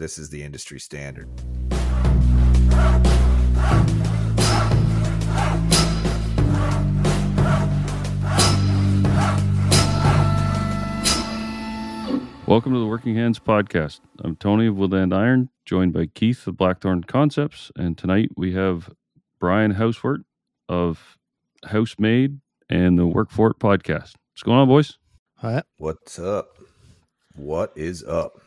this is the industry standard. Welcome to the Working Hands Podcast. I'm Tony of Woodland Iron, joined by Keith of Blackthorn Concepts, and tonight we have Brian Housewert of Housemade and the Work For It podcast. What's going on, boys? Hi. What's up? What is up?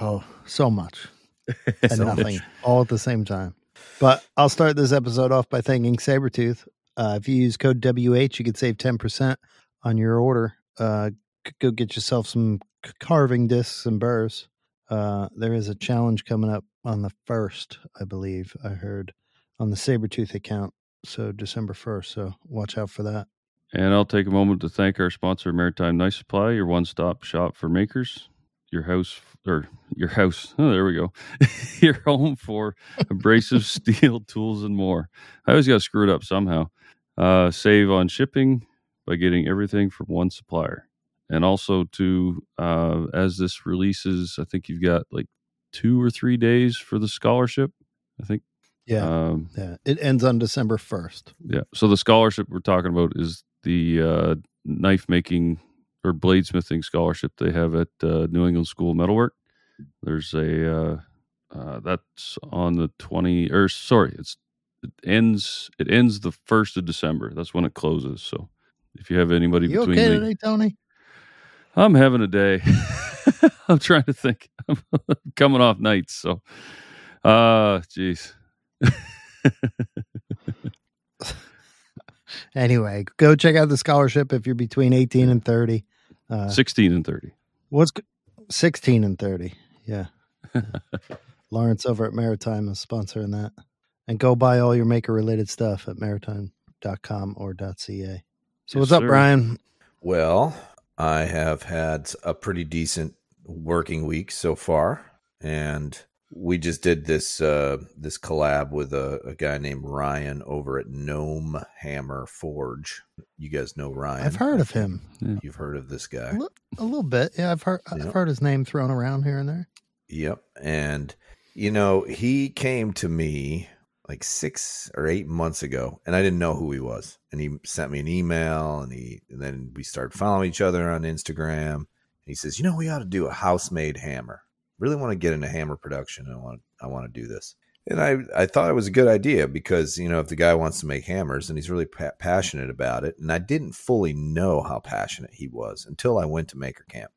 Oh, so much and nothing all at the same time. But I'll start this episode off by thanking Saburrtooth. Uh, if you use code WH, you could save 10% on your order. Uh, go get yourself some carving discs and burrs. Uh, there is a challenge coming up on the 1st, I believe, I heard, on the Saburrtooth account. So December 1st. So watch out for that. And I'll take a moment to thank our sponsor, Maritime Knife Supply, your one stop shop for makers. Your house, or your house, oh, there we go. your home for abrasive steel tools and more. I always got screwed up somehow. Uh, save on shipping by getting everything from one supplier. And also, to uh, as this releases, I think you've got like two or three days for the scholarship. I think. Yeah. Um, yeah. It ends on December 1st. yeah. So the scholarship we're talking about is the uh, knife making or bladesmithing scholarship they have at uh, New England School of Metalwork. There's a uh, uh, that's on the twenty or sorry, it's it ends it ends the first of December. That's when it closes. So if you have anybody You between okay today, Tony? I'm having a day. I'm trying to think. I'm coming off nights, so uh jeez. Anyway, go check out the scholarship if you're between 18 and 30. Uh, 16 and 30. what's g- 16 and 30? Yeah. Lawrence over at Maritime is sponsoring that. And go buy all your maker related stuff at maritime.com or .ca. So Yes, what's up, sir. Brian? Well, I have had a pretty decent working week so far, and we just did this uh, this collab with a, a guy named Ryan over at Gnome Hammer Forge. You guys know Ryan? I've heard of him You've heard of this guy? a, little bit. Yeah, I've heard Yeah. I've heard his name thrown around here and there. Yep. And, you know, he came to me like six or eight months ago, and I didn't know who he was. And he sent me an email, and he, and then we started following each other on Instagram. And he says, you know, we ought to do a Housemade hammer. Really want to get into hammer production. I want, I want to do this. And I, I thought it was a good idea because, you know, if the guy wants to make hammers and he's really pa- passionate about it, and I didn't fully know how passionate he was until I went to Maker Camp.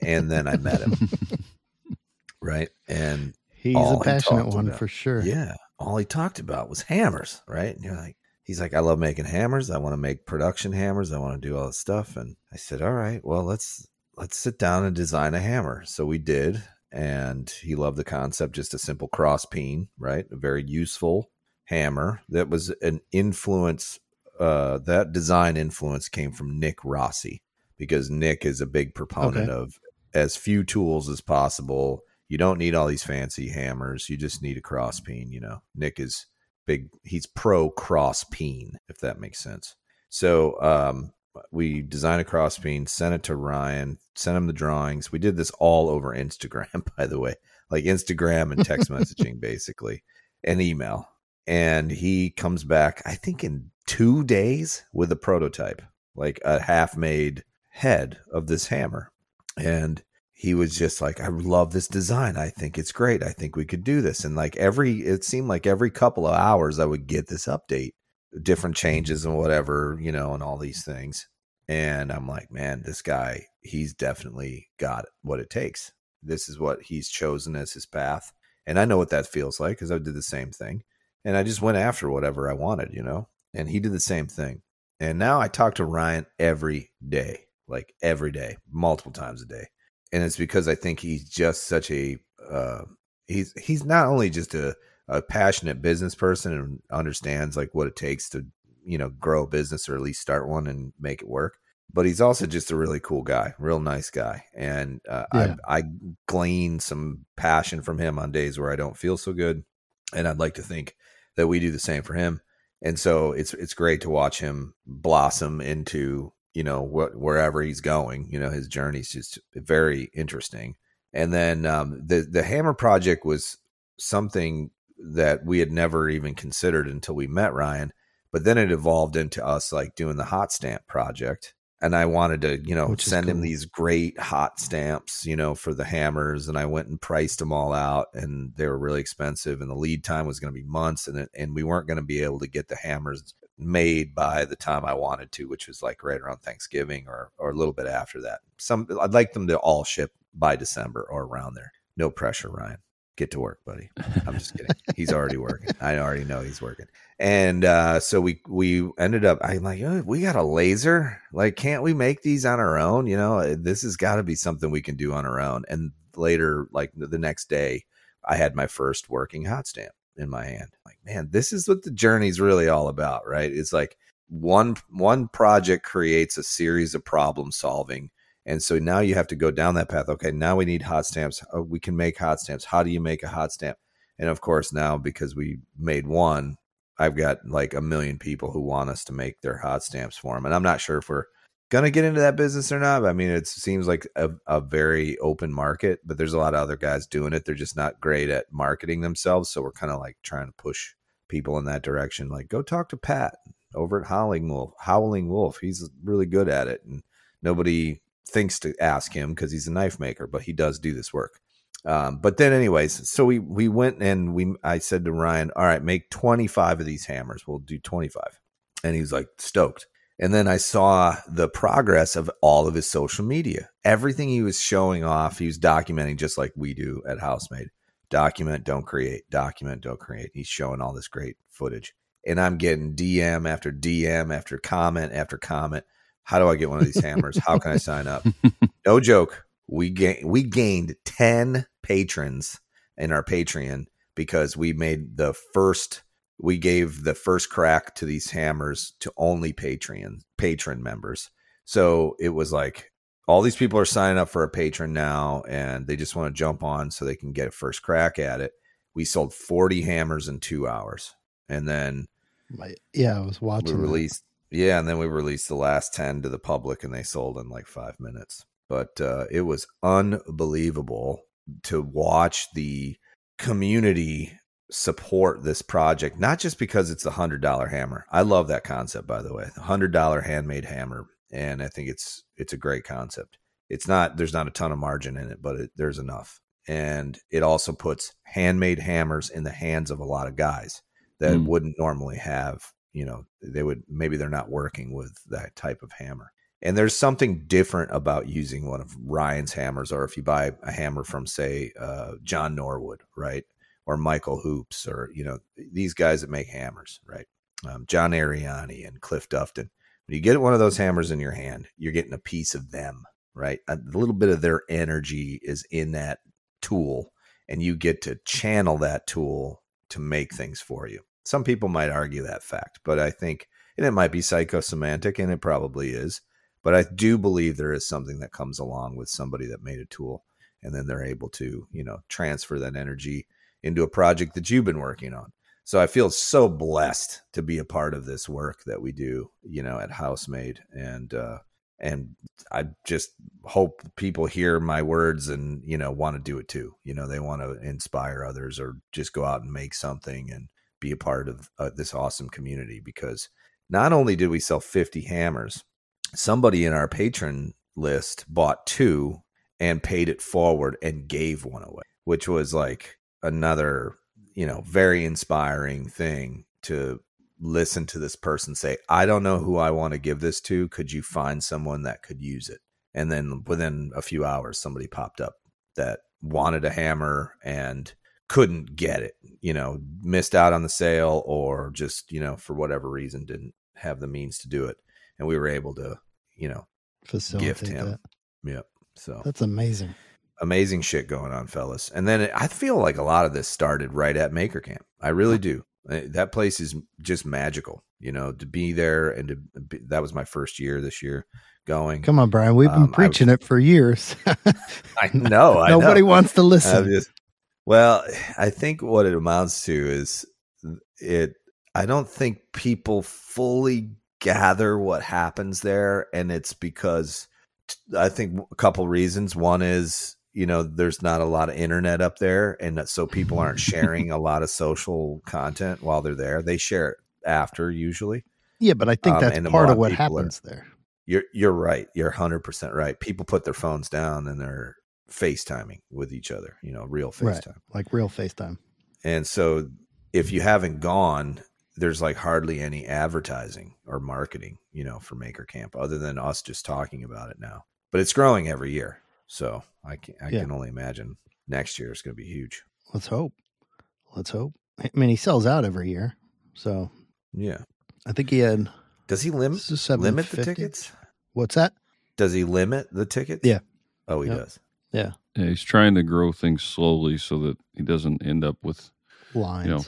And then I met him. right. And He's a passionate talked one about. for sure. yeah. All he talked about was hammers, right? And you're like, he's like, I love making hammers. I want to make production hammers. I want to do all this stuff. And I said, all right, well, let's let's sit down and design a hammer. So we did, and he loved the concept. Just a simple cross peen, right? A very useful hammer that was an influence. Uh, that design influence came from Nick Rossi because Nick is a big proponent Okay. of as few tools as possible. You don't need all these fancy hammers. You just need a cross peen. You know, Nick is big. He's pro cross peen, if that makes sense. So um, we designed a cross peen, sent it to Ryan, sent him the drawings. We did this all over Instagram, by the way, like Instagram and text messaging, basically, and email. And he comes back, I think, in two days with a prototype, like a half made head of this hammer. And he was just like, I love this design. I think it's great. I think we could do this. And like every, it seemed like every couple of hours, I would get this update, different changes and whatever, you know, and all these things. And I'm like, man, this guy, he's definitely got what it takes. This is what he's chosen as his path. And I know what that feels like because I did the same thing. And I just went after whatever I wanted, you know? And he did the same thing. And now I talk to Ryan every day, like every day, multiple times a day and it's because I think he's just such a uh, he's he's not only just a, a passionate business person and understands like what it takes to you know grow a business or at least start one and make it work, but he's also just a really cool guy, real nice guy, and uh, Yeah. I I glean some passion from him on days where I don't feel so good, and I'd like to think that we do the same for him. And so it's it's great to watch him blossom into you know what wherever he's going. You know his journey's just very interesting. And then um, the the hammer project was something that we had never even considered until we met Ryan. But then it evolved into us like doing the hot stamp project. And I wanted to, you know, Which send him these great hot stamps, you know, for the hammers. And I went and priced them all out, and they were really expensive. And the lead time was going to be months, and it, and we weren't going to be able to get the hammers made by the time I wanted to, which was like right around Thanksgiving or or a little bit after that. Some I'd like them to all ship by December or around there. No pressure, Ryan. Get to work, buddy. I'm just kidding. He's already working. I already know he's working. And uh, so we we ended up. I'm like, oh, we got a laser. Like, can't we make these on our own? You know, this has got to be something we can do on our own. And later, like the next day, I had my first working hot stamp in my hand. Like, man, this is what the journey's really all about, right? It's like one one project creates a series of problem solving and so now you have to go down that path. Okay, now we need hot stamps. Oh, we can make hot stamps. How do you make a hot stamp? And of course, now because we made one, I've got like a million people who want us to make their hot stamps for them. And I'm not sure if we're going to get into that business or not. I mean, it seems like a, a very open market, but there's a lot of other guys doing it. They're just not great at marketing themselves. So we're kind of like trying to push people in that direction. Like, go talk to Pat over at Howling Wolf. Howling Wolf. He's really good at it. And nobody thinks to ask him because he's a knife maker, but he does do this work. Um, but then, anyways, so we we went and we I said to Ryan, "All right, make twenty five of these hammers. We'll do twenty five. And he was like stoked. And then I saw the progress of all of his social media. Everything he was showing off, he was documenting just like we do at Housemade. Document, don't create. Document, don't create. He's showing all this great footage. And I'm getting DM after DM after comment after comment. How do I get one of these hammers? How can I sign up? No joke. We gained we gained 10 patrons in our Patreon because we made the first we gave the first crack to these hammers to only Patreon patron members. So it was like all these people are signing up for a patron now and they just want to jump on so they can get a first crack at it. We sold 40 hammers in 2 hours. And then My- yeah, I was we watching. that. released yeah and then we released the last 10 to the public and they sold in like five minutes. But uh, it was unbelievable to watch the community support this project not just because it's a hundred dollar hammer. I love that concept by the way the hundred dollar handmade hammer and i think it's it's a great concept. It's not there's not a ton of margin in it but it, there's enough. And it also puts handmade hammers in the hands of a lot of guys that Mm. wouldn't normally have you know they would maybe they're not working with that type of hammer. And there's something different about using one of ryan's hammers or if you buy a hammer from say uh, john norwood right? Or michael hoops or you know these guys that make hammers right? Um, john ariani and cliff dufton. When you get one of those hammers in your hand you're getting a piece of them right? A little bit of their energy is in that tool and you get to channel that tool to make things for you some people might argue that fact, but I think, and it might be psychosemantic, and it probably is, but I do believe there is something that comes along with somebody that made a tool, and then they're able to, you know, transfer that energy into a project that you've been working on. So I feel so blessed to be a part of this work that we do, you know, at Housemade, and uh, and I just hope people hear my words and you know want to do it too. You know, they want to inspire others or just go out and make something and be a part of uh, this awesome community because not only did we sell 50 hammers, somebody in our patron list bought two and paid it forward and gave one away, which was like another, you know, very inspiring thing to listen to this person say, I don't know who I want to give this to. Could you find someone that could use it? And then within a few hours, somebody popped up that wanted a hammer and couldn't get it, you know, missed out on the sale or just, you know, for whatever reason didn't have the means to do it. And we were able to, you know, Facilitate him. that. yep. So That's amazing. amazing shit going on, fellas. And then it, I feel like a lot of this started right at Maker Camp. I really do. That place is just magical, you know, to be there and to be, that was my first year this year going. Come on, Brian. We've been Um, preaching it for years. I know. I Nobody know. wants to listen. just- well, I think what it amounts to is it. I don't think people fully gather what happens there, and it's because I think a couple reasons. One is you know there's not a lot of internet up there, and so people aren't sharing a lot of social content while they're there. They share it after usually. Yeah, but I think Um, that's and part of what people are- happens there. You're you're right. You're hundred percent right. People put their phones down and they're FaceTiming with each other. You know, real Right. FaceTime. Like real FaceTime. And so if you haven't gone, there's like hardly any advertising or marketing, you know, for Maker Camp other than us just talking about it now. But it's growing every year. So I can I Yeah. can only imagine next year is going to be huge. Let's hope. Let's hope. I mean, he sells out every year. So Yeah. I think he had Does he limit limit the tickets? what's that? Does he limit the tickets? Yeah. Oh, he Yep. does. Yeah. Yeah, he's trying to grow things slowly so that he doesn't end up with Lines. you know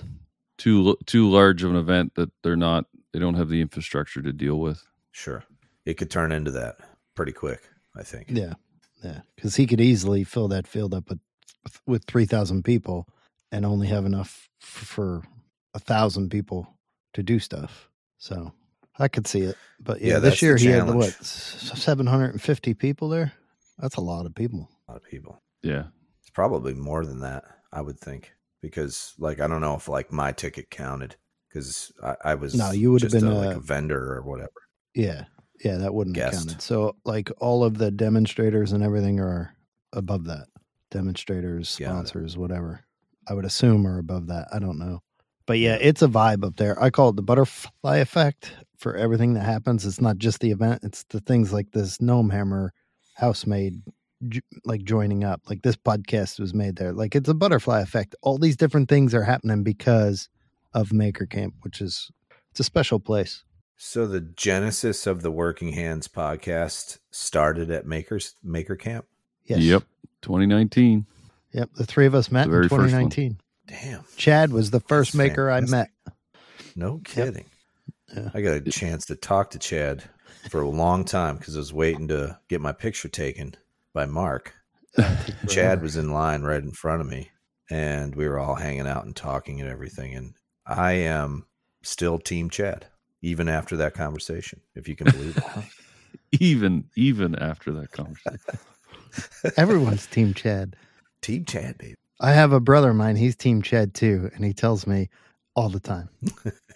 too too large of an event that they're not they don't have the infrastructure to deal with. Sure. It could turn into that pretty quick, I think. Yeah. Yeah. Because he could easily fill that field up with with three thousand people and only have enough f- for a thousand people to do stuff. So I could see it. But yeah, Yeah, this year he had challenge. what seven hundred and fifty people there. That's a lot of people. A lot of people. Yeah. It's probably more than that, I would think, because like I don't know if like my ticket counted because I, I was No, you would have been, a, like a vendor or whatever. Yeah. Yeah, that wouldn't have counted. So like all of the demonstrators and everything are above that. Demonstrators, Got it. sponsors, whatever. I would assume are above that. I don't know. But yeah, it's a vibe up there. I call it the butterfly effect for everything that happens. It's not just the event, it's the things like this gnome hammer Housemade j- like joining up. Like this podcast was made there. Like it's a butterfly effect. All these different things are happening because of Maker Camp, which is it's a special place. So the genesis of the Working Hands podcast started at Makers Maker Camp. Yes. Yep. 2019. Yep. The three of us met in 2019. Damn, Chad was the first That's maker I met. no kidding. Yeah. I got a chance to talk to Chad for a long time because I was waiting to get my picture taken by Mark. Chad was in line right in front of me, and we were all hanging out and talking and everything. And I am still Team Chad, even after that conversation, if you can believe it. Even even after that conversation. Everyone's Team Chad. Team Chad, baby. I have a brother of mine. He's Team Chad too, and he tells me all the time,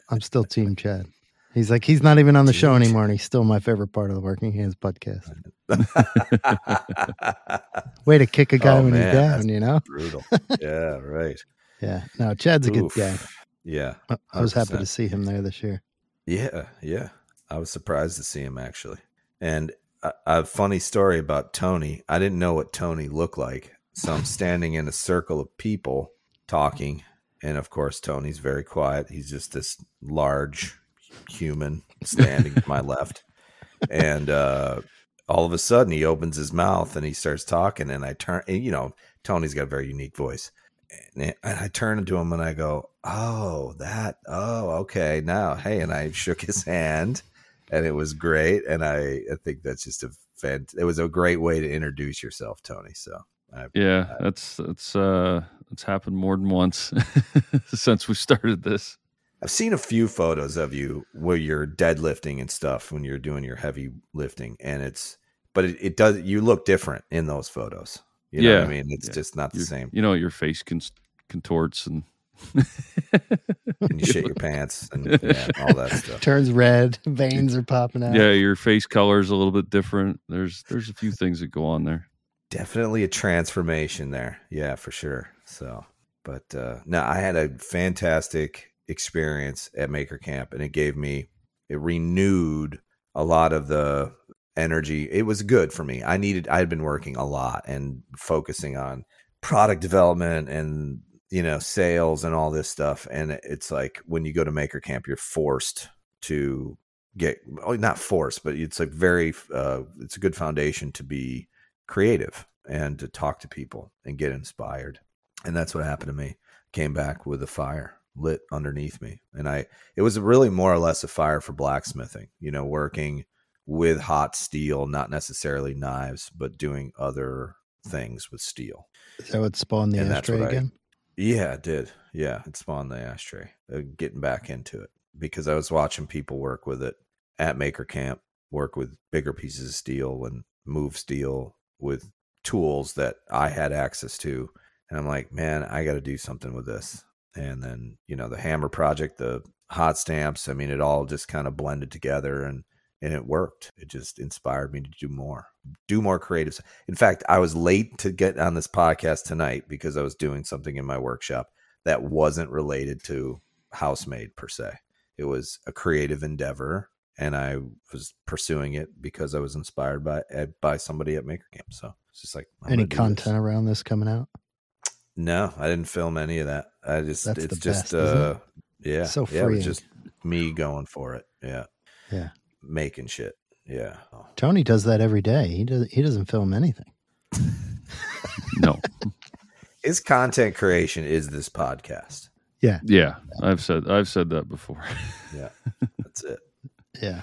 "I'm still Team Chad." He's like, he's not even on the show anymore, and he's still my favorite part of the Working Hands podcast. Way to kick a guy Oh, when man, he's down, you know? Brutal. Yeah, right. Yeah. No, Chad's a good Oof. guy. Yeah. I- I was happy to see him there this year. Yeah, yeah. I was surprised to see him actually. And a, a funny story about Tony. I didn't know what Tony looked like. So I'm standing in a circle of people talking. And of course, Tony's very quiet. He's just this large human standing to my left. And uh, all of a sudden, he opens his mouth and he starts talking. And I turn, and, you know, Tony's got a very unique voice. And I turn to him and I go, "Oh, that. Oh, okay. Now, hey." And I shook his hand, and it was great. And I, I think that's just a fan. It was a great way to introduce yourself, Tony. So, I, Yeah, that's that's uh that's happened more than once since we started this. I've seen a few photos of you where you're deadlifting and stuff when you're doing your heavy lifting, and it's, but it, it does. You look different in those photos. You know what I mean? It's yeah. just not the Your- same. You know, your face con- contorts and And you shit your pants and yeah, all that stuff. Turns red, veins are popping out. yeah, your face color is a little bit different. There's there's a few things that go on there. definitely a transformation there yeah for sure so but uh no i had a fantastic experience at maker camp and it gave me it renewed a lot of the energy it was good for me i needed i had been working a lot and focusing on product development and you know sales and all this stuff and it's like when you go to maker camp you're forced to get not forced but it's like very uh it's a good foundation to be creative and to talk to people and get inspired. And that's what happened to me. Came back with a fire lit underneath me. And I it was really more or less a fire for blacksmithing, you know, working with hot steel, not necessarily knives, but doing other things with steel. That what spawned the And ashtray what I- again? Yeah, it did. Yeah, it spawned the ashtray. Uh, getting back into it because I was watching people work with it at Maker Camp, work with bigger pieces of steel and move steel with tools that I had access to. And I'm like, man, I got to do something with this. And then, you know, the hammer project, the hot stamps, I mean, it all just kind of blended together and and it worked. It just inspired me to do more, do more creative. In fact, I was late to get on this podcast tonight because I was doing something in my workshop that wasn't related to Housemade per se. It was a creative endeavor, and I was pursuing it because I was inspired by eh, by somebody at Maker Camp. So it's just like I'm Any content this. around this coming out? No, I didn't film any of that. I just That's it's the just best, isn't it? uh yeah, So yeah, it was just me going for it. Yeah, Yeah. making shit. Yeah. Tony does that every day. He does. He doesn't film anything. No. His content creation is this podcast. Yeah. Yeah, I've said I've said that before. Yeah, that's it. Yeah.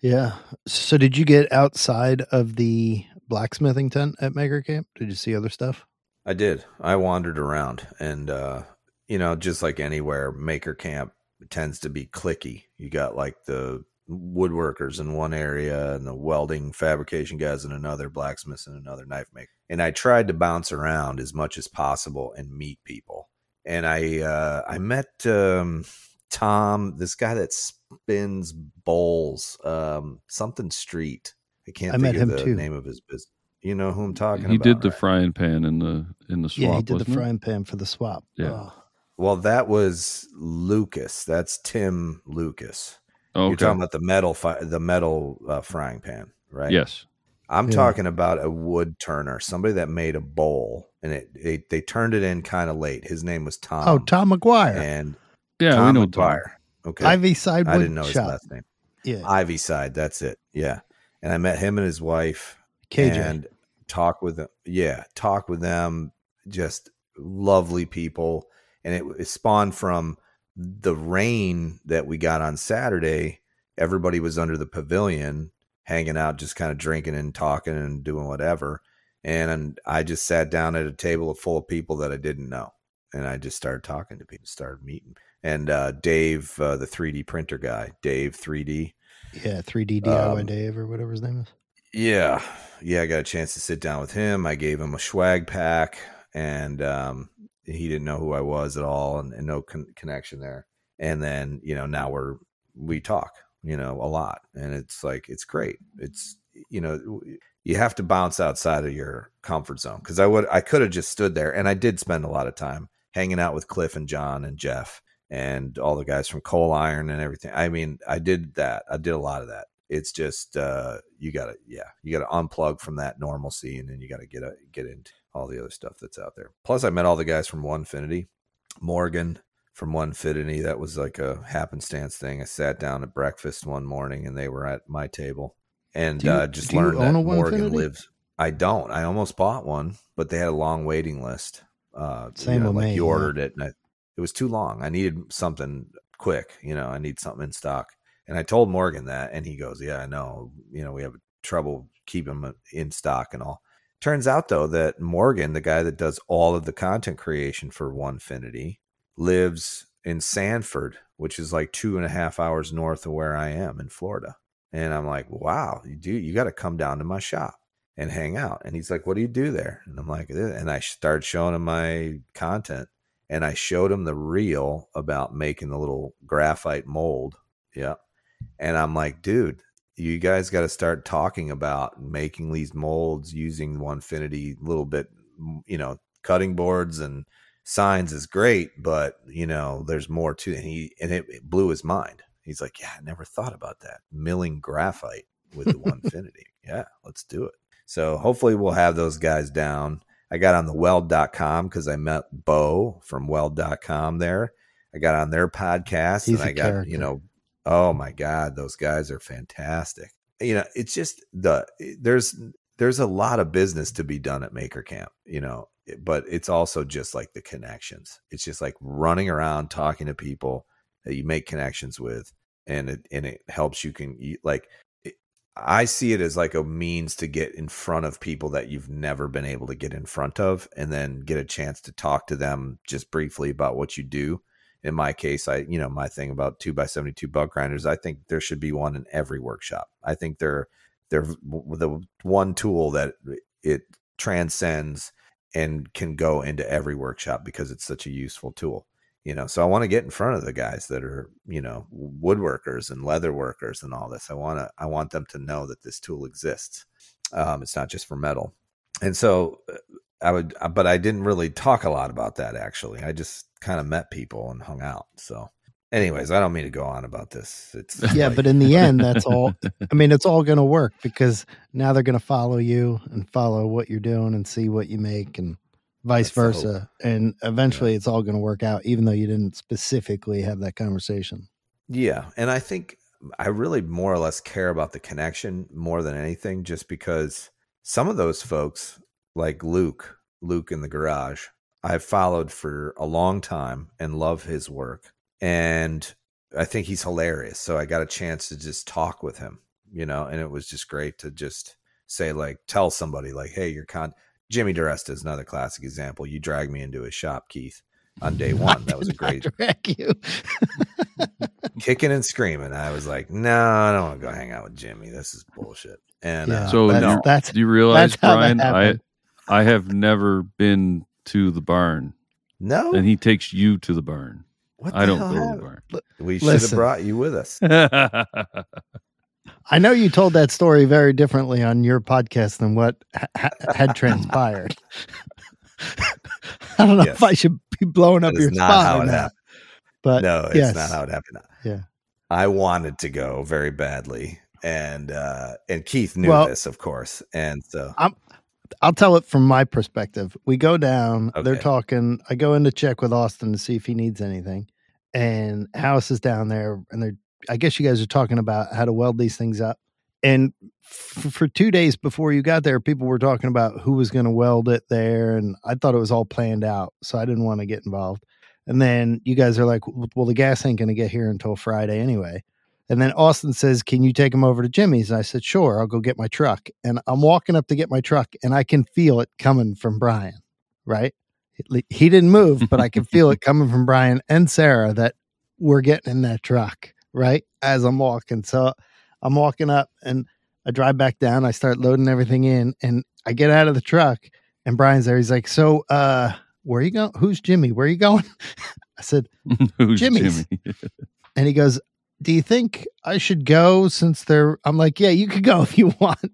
Yeah. So did you get outside of the blacksmithing tent at Maker Camp? Did you see other stuff? I did. I wandered around and uh you know, just like anywhere, maker camp tends to be clicky. You got like the woodworkers in one area and the welding fabrication guys in another, blacksmiths in another, knife maker. And I tried to bounce around as much as possible and meet people. And I uh I met um Tom, this guy that spins bowls, um something street. I can't I think of the too. name of his business. You know who I'm talking he about. He did the right? frying pan in the in the swap. yeah, he did the wasn't it? frying pan for the swap. Yeah. Oh, Well, that was Lucas. That's Tim Lucas. Okay. You're talking about the metal, fi- the metal uh, frying pan, right? yes. I'm Yeah. talking about a wood turner, somebody that made a bowl, and it they, they turned it in kind of late. His name was Tom. oh, Tom McGuire, and Yeah, Tom we know Tom. McGuire. Okay, Ivy Side I didn't know his Shop. last name. Yeah, Ivy Side. That's it. Yeah, and I met him and his wife. KJ. and talk with them. Yeah, talk with them. Just lovely people, and it, it spawned from the rain that we got on Saturday. Everybody was under the pavilion, hanging out, just kind of drinking and talking and doing whatever. And I just sat down at a table full of people that I didn't know, and I just started talking to people, started meeting. And uh, Dave, uh, the 3D printer guy, Dave 3D, yeah, 3D DIY Um, Dave or whatever his name is. Yeah, yeah, I got a chance to sit down with him. I gave him a swag pack, and um, he didn't know who I was at all, and, and no con- connection there. And then you know now we're we talk, you know, a lot, and it's like it's great. It's you know you have to bounce outside of your comfort zone because I would I could have just stood there, and I did spend a lot of time hanging out with Cliff and John and Jeff and all the guys from Coal Iron and everything. I mean, I did that. I did a lot of that. It's just uh, you gotta, yeah, you gotta unplug from that normalcy, and then you gotta get a, get into all the other stuff that's out there. Plus, I met all the guys from Onefinity, Morgan from Onefinity. That was like a happenstance thing. I sat down at breakfast one morning, and they were at my table, and you- uh, just you learned that Morgan lives. I don't. I almost bought one, but they had a long waiting list. Uh, you Same know, with like me, you yeah. ordered it, and I, it was too long. I needed something quick. You know, I need something in stock. And I told Morgan that, and he goes, "Yeah, I know. You know, we have trouble keeping them uh, in stock and all." Turns out though that Morgan, the guy that does all of the content creation for Onefinity, lives in Sanford, which is like two and a half hours north of where I am in Florida. And I'm like, "Wow, you do you got to come down to my shop and hang out." And he's like, "What do you do there?" And I'm like, and I started showing him my content and I showed him the reel about making the little graphite mold. Yeah. And I'm like, dude, you guys got to start talking about making these molds using Onefinity a little bit, you know, cutting boards and signs is great, but you know, there's more to it. And he and it, it blew his mind. He's like, Yeah, I never thought about that. Milling graphite with the Onefinity. yeah, let's do it. So hopefully we'll have those guys down. I got on the weld.com because I met Bo from weld.com there. I got on their podcast He's and I got, character. you know, oh my God, those guys are fantastic. You know, it's just the eh, there's there's a lot of business to be done at Maker Camp, you know, eh, but it's also just like the connections. It's just like running around talking to people that you make connections with and it and it helps you can you, like it, I see it as like a means to get in front of people that you've never been able to get in front of and then get a chance to talk to them just briefly about what you do. In my case, I, you know, my thing about two by 72 bug grinders, I think there should be one in every workshop. I think they're, they're the one tool that it transcends and can go into every workshop because it's such a useful tool you know? So i want to get in front of the guys that are you know woodworkers and leather workers and all this. I want to i want them to know that this tool exists. Um, it's not just for metal. And so uh, i would uh, but i didn't really talk a lot about that actually. I just kind of met people and hung out so. Anyways i don't mean to go on about this. It's yeah like- but in the end that's all i mean it's all going to work because now they're going to follow you and follow what you're doing and see what you make and vice versa. and eventually it's all going to work out even though you didn't specifically have that conversation. Yeah, and I think I really more or less care about the connection more than anything, just because some of those folks, like Luke, Luke in the garage, I've followed for a long time and love his work, and I think he's hilarious. So I got a chance to just talk with him, you know, and it was just great to just say like, tell somebody like, hey, you're con. Jimmy DeResta is another classic example. You dragged me into his shop, Keith, on day one. That was a great drag you kicking and screaming. I was like, no, I don't want to go hang out with Jimmy. This is bullshit. And Yeah. uh, So that's, you're- that's Do you realize, That's how that Brian? I happened. I have never been to the barn, no, and he takes you to the barn. what I don't hell go to the happened? barn. We should have Listen. brought you with us. I know you told that story very differently on your podcast than what ha- ha- had transpired. I don't know Yes. if I should be blowing up That is your not spot how or it not, happened. but no, it's yes. not how it happened. Yeah. I wanted to go very badly, and uh and Keith knew Well- this, of course, and so I'll tell it from my perspective. We go down, they're talking. I go in to check with Austin to see if he needs anything. And House is down there, and they're, I guess you guys are talking about how to weld these things up. And f- for two days before you got there, people were talking about who was going to weld it there. And I thought it was all planned out. So I didn't want to get involved. And then you guys are like, well, the gas ain't going to get here until Friday anyway. And then Austin says, Can you take him over to Jimmy's? And I said, Sure, I'll go get my truck. And I'm walking up to get my truck, and I can feel it coming from Brian, right? He- didn't move, but I can feel it coming from Brian and Sarah that we're getting in that truck, right? As I'm walking. So I'm walking up and I drive back down. I start loading everything in, and I get out of the truck, and Brian's there. He's like, So, uh, where you going? Who's Jimmy? Where are you going? I said, Who's Jimmy's. Jimmy? and he goes, "Do you think I should go since they're?" I'm like, "Yeah, you could go if you want."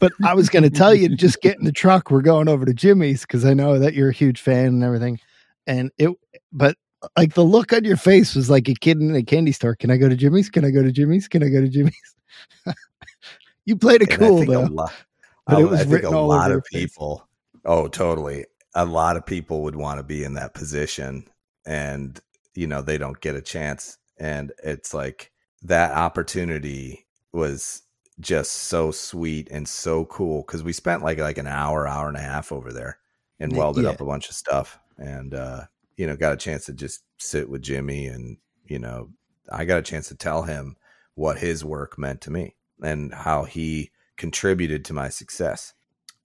but I was going to tell you to just get in the truck. We're going over to Jimmy's because I know that you're a huge fan and everything. And it, but like the look on your face was like a kid in a candy store. Can I go to Jimmy's? Can I go to Jimmy's? Can I go to Jimmy's? you played it and cool think a though. lot, but I, it was I think a lot of face. people. Oh, totally. A lot of people would want to be in that position, and you know they don't get a chance. And it's like that opportunity was just so sweet and so cool because we spent like like an hour, hour and a half over there and welded yeah. up a bunch of stuff, and uh, you know got a chance to just sit with Jimmy, and you know I got a chance to tell him what his work meant to me and how he contributed to my success.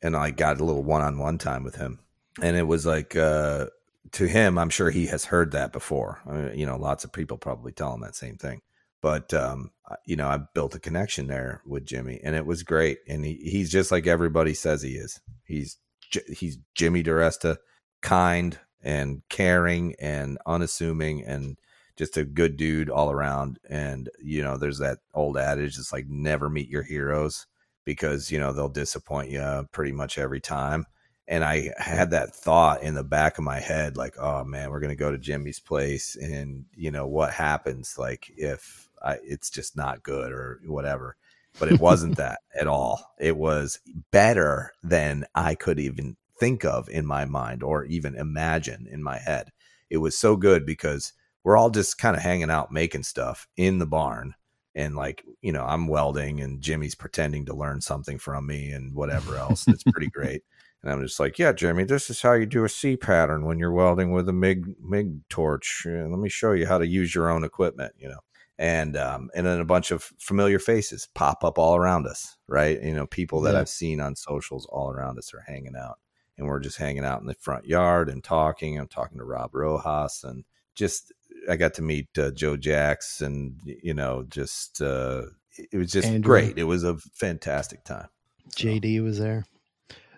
And I got a little one-on-one time with him, and it was like uh, to him, I'm sure he has heard that before. I mean, you know, lots of people probably tell him that same thing. But um, you know, I built a connection there with Jimmy, and it was great. And he, he's just like everybody says he is. He's he's Jimmy DeResta, kind and caring and unassuming and just a good dude all around. And you know, there's that old adage: it's like never meet your heroes because you know they'll disappoint you pretty much every time. And I had that thought in the back of my head, like, oh man, we're gonna go to Jimmy's place, and you know what happens, like if I, it's just not good or whatever. But it wasn't that at all. It was better than I could even think of in my mind or even imagine in my head. It was so good because we're all just kind of hanging out making stuff in the barn and like you know i'm welding and jimmy's pretending to learn something from me and whatever else it's pretty great and i'm just like yeah jimmy this is how you do a c pattern when you're welding with a mig mig torch Uh, let me show you how to use your own equipment you know and um and then a bunch of familiar faces pop up all around us right you know people that Yeah. i've seen on socials all around us are hanging out and we're just hanging out in the front yard and talking i'm talking to rob rojas and just I got to meet uh, Joe Jacks, and you know, just uh, it was just Andrew. great. It was a fantastic time. So, JD was there.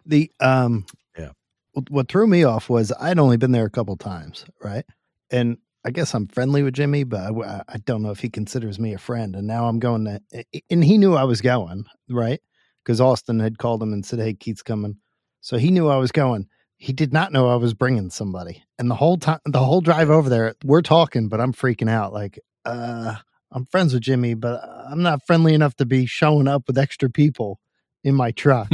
The um, Yeah. What, threw me off was I'd only been there a couple times, right? And I guess I'm friendly with Jimmy, but I, I don't know if he considers me a friend. And now I'm going to, and he knew I was going, right? Because Austin had called him and said, "Hey, Keith's coming," so he knew I was going. He did not know I was bringing somebody, and the whole time, the whole drive over there, we're talking, but I'm freaking out. Like, uh, I'm friends with Jimmy, but I'm not friendly enough to be showing up with extra people in my truck.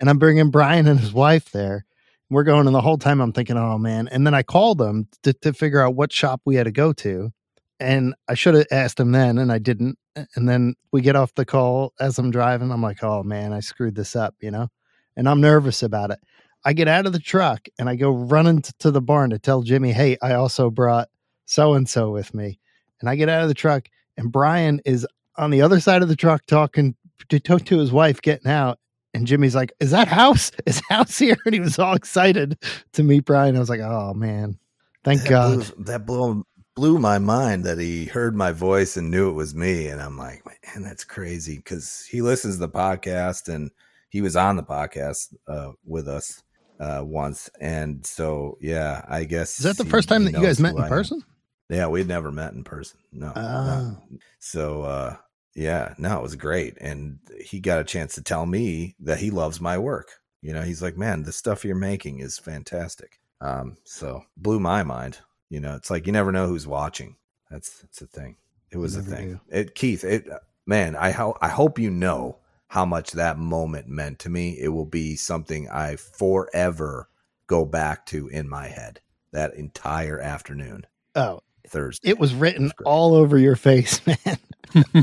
and I'm bringing Brian and his wife there. We're going, and the whole time I'm thinking, oh man. And then I called them to, to figure out what shop we had to go to. And I should have asked him then, and I didn't. And then we get off the call as I'm driving. I'm like, oh man, I screwed this up, you know? And I'm nervous about it. I get out of the truck and I go running t- to the barn to tell Jimmy, hey, I also brought so and so with me. And I get out of the truck, and Brian is on the other side of the truck talking to, to, to his wife, getting out. And Jimmy's like, Is that house? Is house here? And he was all excited to meet Brian. I was like, Oh man, thank that God. blew, that blew blew my mind that he heard my voice and knew it was me and i'm like man that's crazy because he listens to the podcast and he was on the podcast uh, with us uh, once and so yeah i guess Is that the he- first time that you guys met in I am. person? yeah we'd never met in person no, no. Oh. so uh yeah no it was great and he got a chance to tell me that he loves my work you know he's like man the stuff you're making is fantastic. Um so blew my mind you know it's like you never know who's watching that's that's the thing it was a thing. do. it keith it man i ho- i hope you know how much that moment meant to me it will be something i forever go back to in my head that entire afternoon. Oh, thursday it was written great. all over your face, man.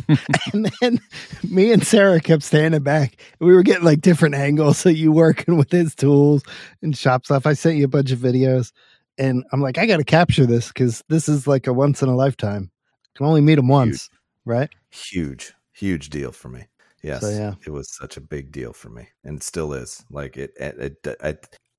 and then me and Sarah kept standing back. We were getting like different angles. So you working with his tools and shop stuff. I sent you a bunch of videos, and I'm like, I got to capture this because this is like a once in a lifetime. Can only meet him once, right? huge huge deal for me yes yeah. it was such a big deal for me and it still is like it, it, it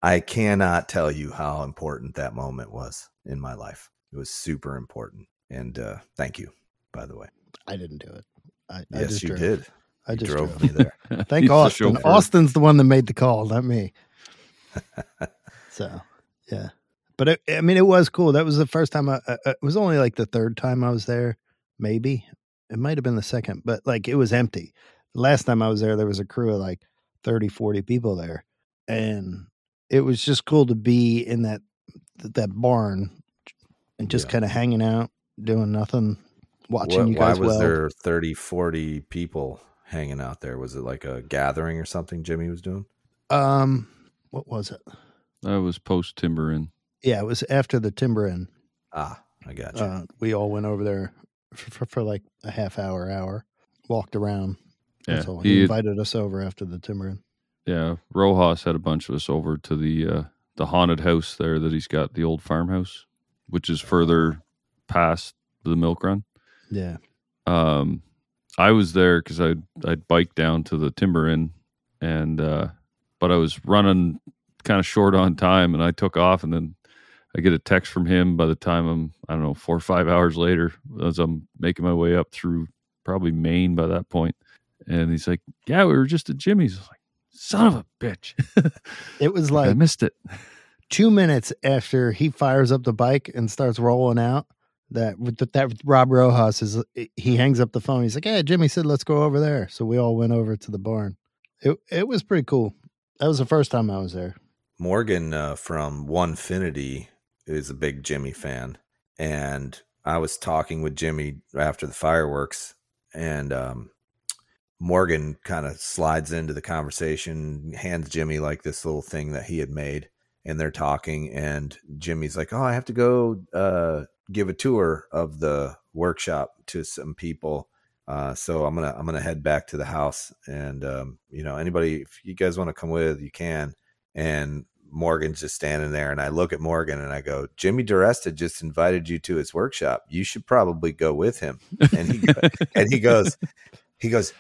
I, I cannot tell you how important that moment was in my life it was super important and uh thank you by the way I didn't do it. I, I yes just you drove. did I you just drove drove. me there Thank He's the Austin. Austin's the one that made the call, not me. so, yeah. But it, I mean, it was cool. That was the first time I, I, it was only like the third time I was there, maybe. It might have been the second, but like it was empty. Last time I was there, there was a crew of like 30, 40 people there. And it was just cool to be in that that barn and just Yeah. kind of hanging out, doing nothing, watching What- you why guys was weld. there 30 40 people hanging out there was it like a gathering or something jimmy was doing Um, what was it? That was post timber in. Yeah, it was after the timber in. ah i got you Uh, we all went over there for, for, for like a half hour, hour, walked around. That's Yeah, all. he He invited us over after the timber in. Yeah, Rojas had a bunch of us over to the uh, the haunted house there that he's got, the old farmhouse, which is further past the milk run. Yeah. Um, I was there because I I'd biked down to the timber inn, and uh, but I was running kind of short on time, and I took off, and then I get a text from him. By the time I'm I don't know four or five hours later, as I'm making my way up through probably Maine by that point, and he's like, "Yeah, we were just at Jimmy's." I was like, "Son of a bitch!" It was like I missed it. Two minutes after he fires up the bike and starts rolling out. That that, that Rob Rojas is he hangs up the phone. He's like, "Hey, Jimmy said let's go over there." So we all went over to the barn. It it was pretty cool. That was the first time I was there. Morgan uh, from Onefinity is a big Jimmy fan, and I was talking with Jimmy after the fireworks, and um, Morgan kind of slides into the conversation, hands Jimmy like this little thing that he had made, and they're talking, and Jimmy's like, "Oh, I have to go uh, give a tour of the workshop to some people." Uh, so I'm gonna I'm gonna head back to the house, and um, you know anybody if you guys want to come with, you can and Morgan's just standing there, and I look at Morgan and I go, "Jimmy DeResta just invited you to his workshop. You should probably go with him." And he and he goes, he goes,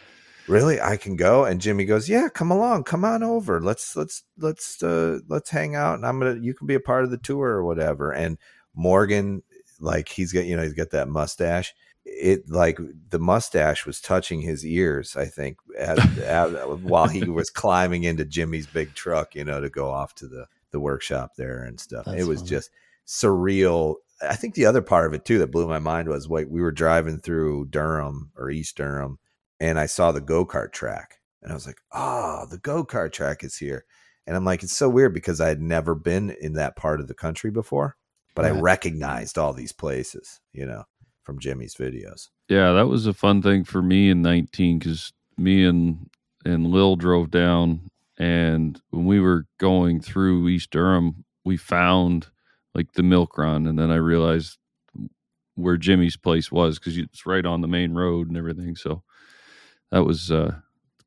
"Really? I can go?" And Jimmy goes, "Yeah, come along, come on over. Let's let's let's uh, let's hang out, and I'm gonna you can be a part of the tour or whatever." And Morgan, like he's got you know he's got that mustache. it like the mustache was touching his ears. I think at, at, while he was climbing into Jimmy's big truck, you know, to go off to the the workshop there and stuff. That's it was funny. just surreal. I think the other part of it too that blew my mind was like we were driving through Durham or East Durham, and I saw the go kart track, and I was like, "Oh, the go kart track is here." And I'm like, it's so weird because I had never been in that part of the country before, but I recognized all these places, you know, from Jimmy's videos. Yeah, that was a fun thing for me in 19 because me and and Lil drove down, and when we were going through East Durham, we found like the milk run, and then I realized where Jimmy's place was because it's right on the main road and everything. So that was uh,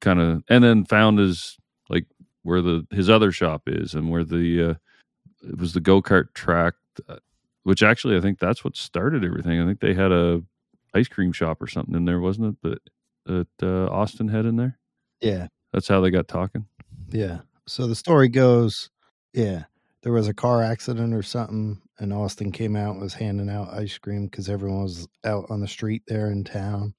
kind of, and then found his like where the his other shop is and where the uh, it was the go kart track, uh, which actually I think that's what started everything. I think they had a ice cream shop or something in there, wasn't it? That that uh, Austin had in there. Yeah. That's how they got talking. Yeah. So the story goes, yeah, there was a car accident or something, and Austin came out and was handing out ice cream because everyone was out on the street there in town,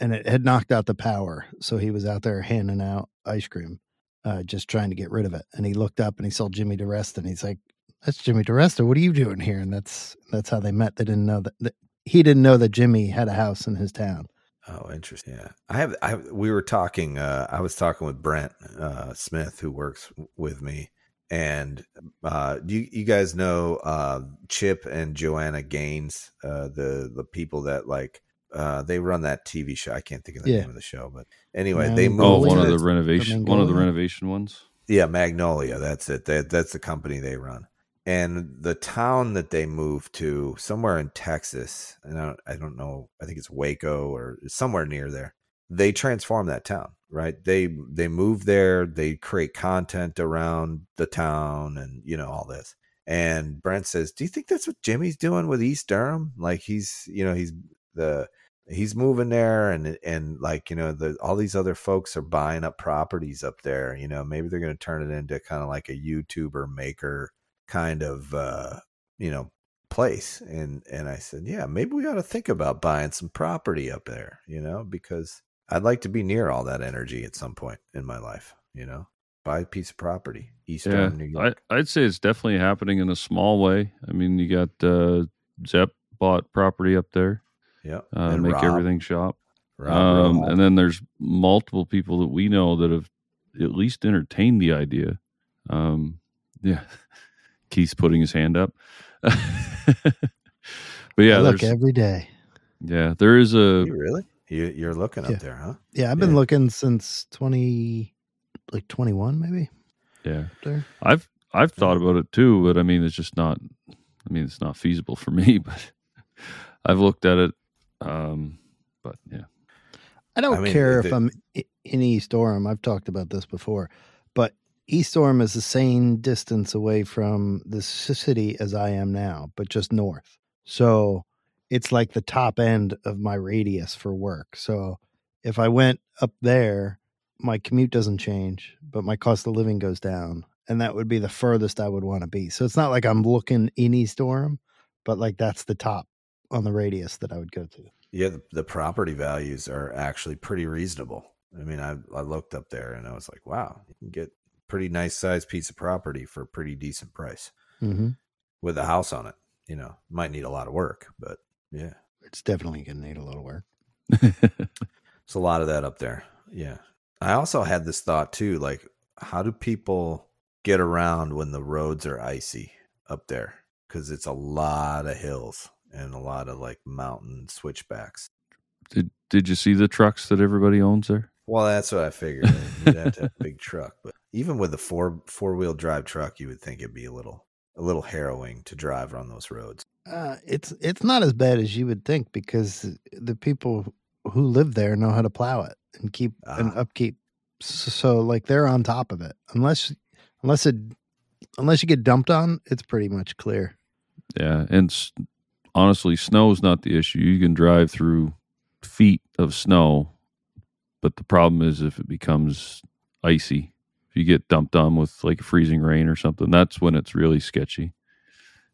and it had knocked out the power. So he was out there handing out ice cream, uh, just trying to get rid of it. And he looked up and he saw Jimmy DeResta, and he's like, "That's Jimmy DeResta. What are you doing here?" And that's that's how they met. They didn't know that, that he didn't know that Jimmy had a house in his town. Oh, interesting. Yeah, I have. I we were talking. Uh, I was talking with Brent uh, Smith, who works with me, and uh, you, you guys know uh, Chip and Joanna Gaines, uh, the the people that like uh, they run that TV show. I can't think of the Yeah. name of the show, but anyway, they Magnolia? Oh, moved. one to of the this- renovation, one of the renovation ones. yeah, Magnolia. That's it. That, that's the company they run. And the town that they moved to, somewhere in Texas, and I don't, I don't know. I think it's Waco or somewhere near there. They transform that town, right? They they move there. They create content around the town, and you know all this. And Brent says, "Do you think that's what Jimmy's doing with East Durham? Like he's, you know, he's the he's moving there and and like you know the all these other folks are buying up properties up there you know maybe they're going to turn it into kind of like a youtuber maker kind of uh you know place. And and i said yeah maybe we ought to think about buying some property up there you know because i'd like to be near all that energy at some point in my life you know? Buy a piece of property eastern Yeah, new I, york I'd say it's definitely happening in a small way. I mean, you got uh, Zepp bought property up there, yeah uh, And make Rob- everything shop. Rob Um, Rohal. and then there's multiple people that we know that have at least entertained the idea. Um, yeah, Keith's putting his hand up. but yeah, I look every day. yeah, there is a you really you, you're looking up there huh Yeah, I've been Yeah. looking since twenty, like twenty one, maybe. yeah. There. I've I've thought about it too, but I mean, it's just not. I mean, it's not feasible for me. But I've looked at it. Um, but yeah, I don't I mean, care if if it- I'm in East Durham. I've talked about this before, but East Durham is the same distance away from the city as I am now, but just north. So it's like the top end of my radius for work. So if I went up there, my commute doesn't change, but my cost of living goes down. And that would be the furthest I would want to be. So it's not like I'm looking in East Durham, but like that's the top on the radius that I would go to. Yeah, the, the property values are actually pretty reasonable. I mean, I I looked up there and I was like, wow, you can get pretty nice sized piece of property for a pretty decent price Mm-hmm. with a house on it. You know, might need a lot of work, but yeah, It's definitely going to need a little work. it's a lot of that up there. Yeah, I also had this thought too, like, how do people get around when the roads are icy up there? Because it's a lot of hills and a lot of like mountain switchbacks. did did you see the trucks that everybody owns there? Well, that's what I figured. You'd have to have a big truck, but even with a four four wheel drive truck, you would think it'd be a little a little harrowing to drive on those roads. Uh, it's it's not as bad as you would think because the people who live there know how to plow it and keep and Ah. upkeep. So, so like they're on top of it. Unless unless it unless you get dumped on, it's pretty much clear. Yeah, and s- honestly, snow is not the issue. You can drive through feet of snow, but the problem is if it becomes icy. If you get dumped on with like freezing rain or something, that's when it's really sketchy.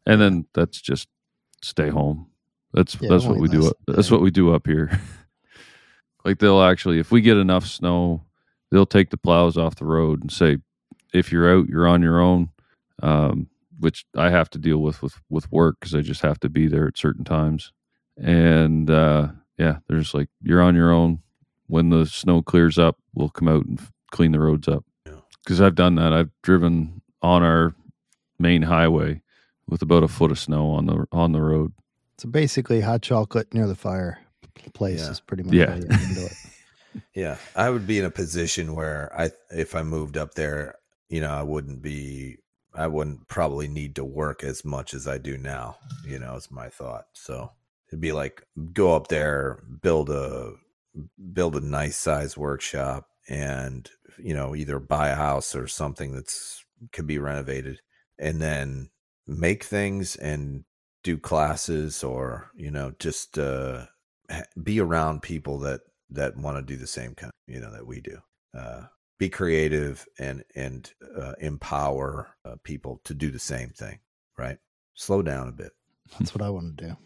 And then that's just stay home. That's Yeah, that's what we do. Up, that's that. what we do up here. like they'll actually, if we get enough snow, they'll take the plows off the road and say, if you're out, you're on your own. Um, which I have to deal with with with work because I just have to be there at certain times. And uh, yeah, there's like you're on your own. When the snow clears up, we'll come out and f- clean the roads up. Yeah. Because I've done that. I've driven on our main highway with about a foot of snow on the on the road. So basically, hot chocolate near the fire place Yeah. is pretty much Yeah. how you handle it. Yeah, I would be in a position where I, if I moved up there, you know, I wouldn't be, I wouldn't probably need to work as much as I do now. You know, is my thought. So it'd be like go up there, build a, build a nice size workshop, and you know, either buy a house or something that's could be renovated, and then make things and do classes or you know just uh be around people that that want to do the same kind you know that we do uh be creative and and uh, empower uh, people to do the same thing right slow down a bit That's what I want to do.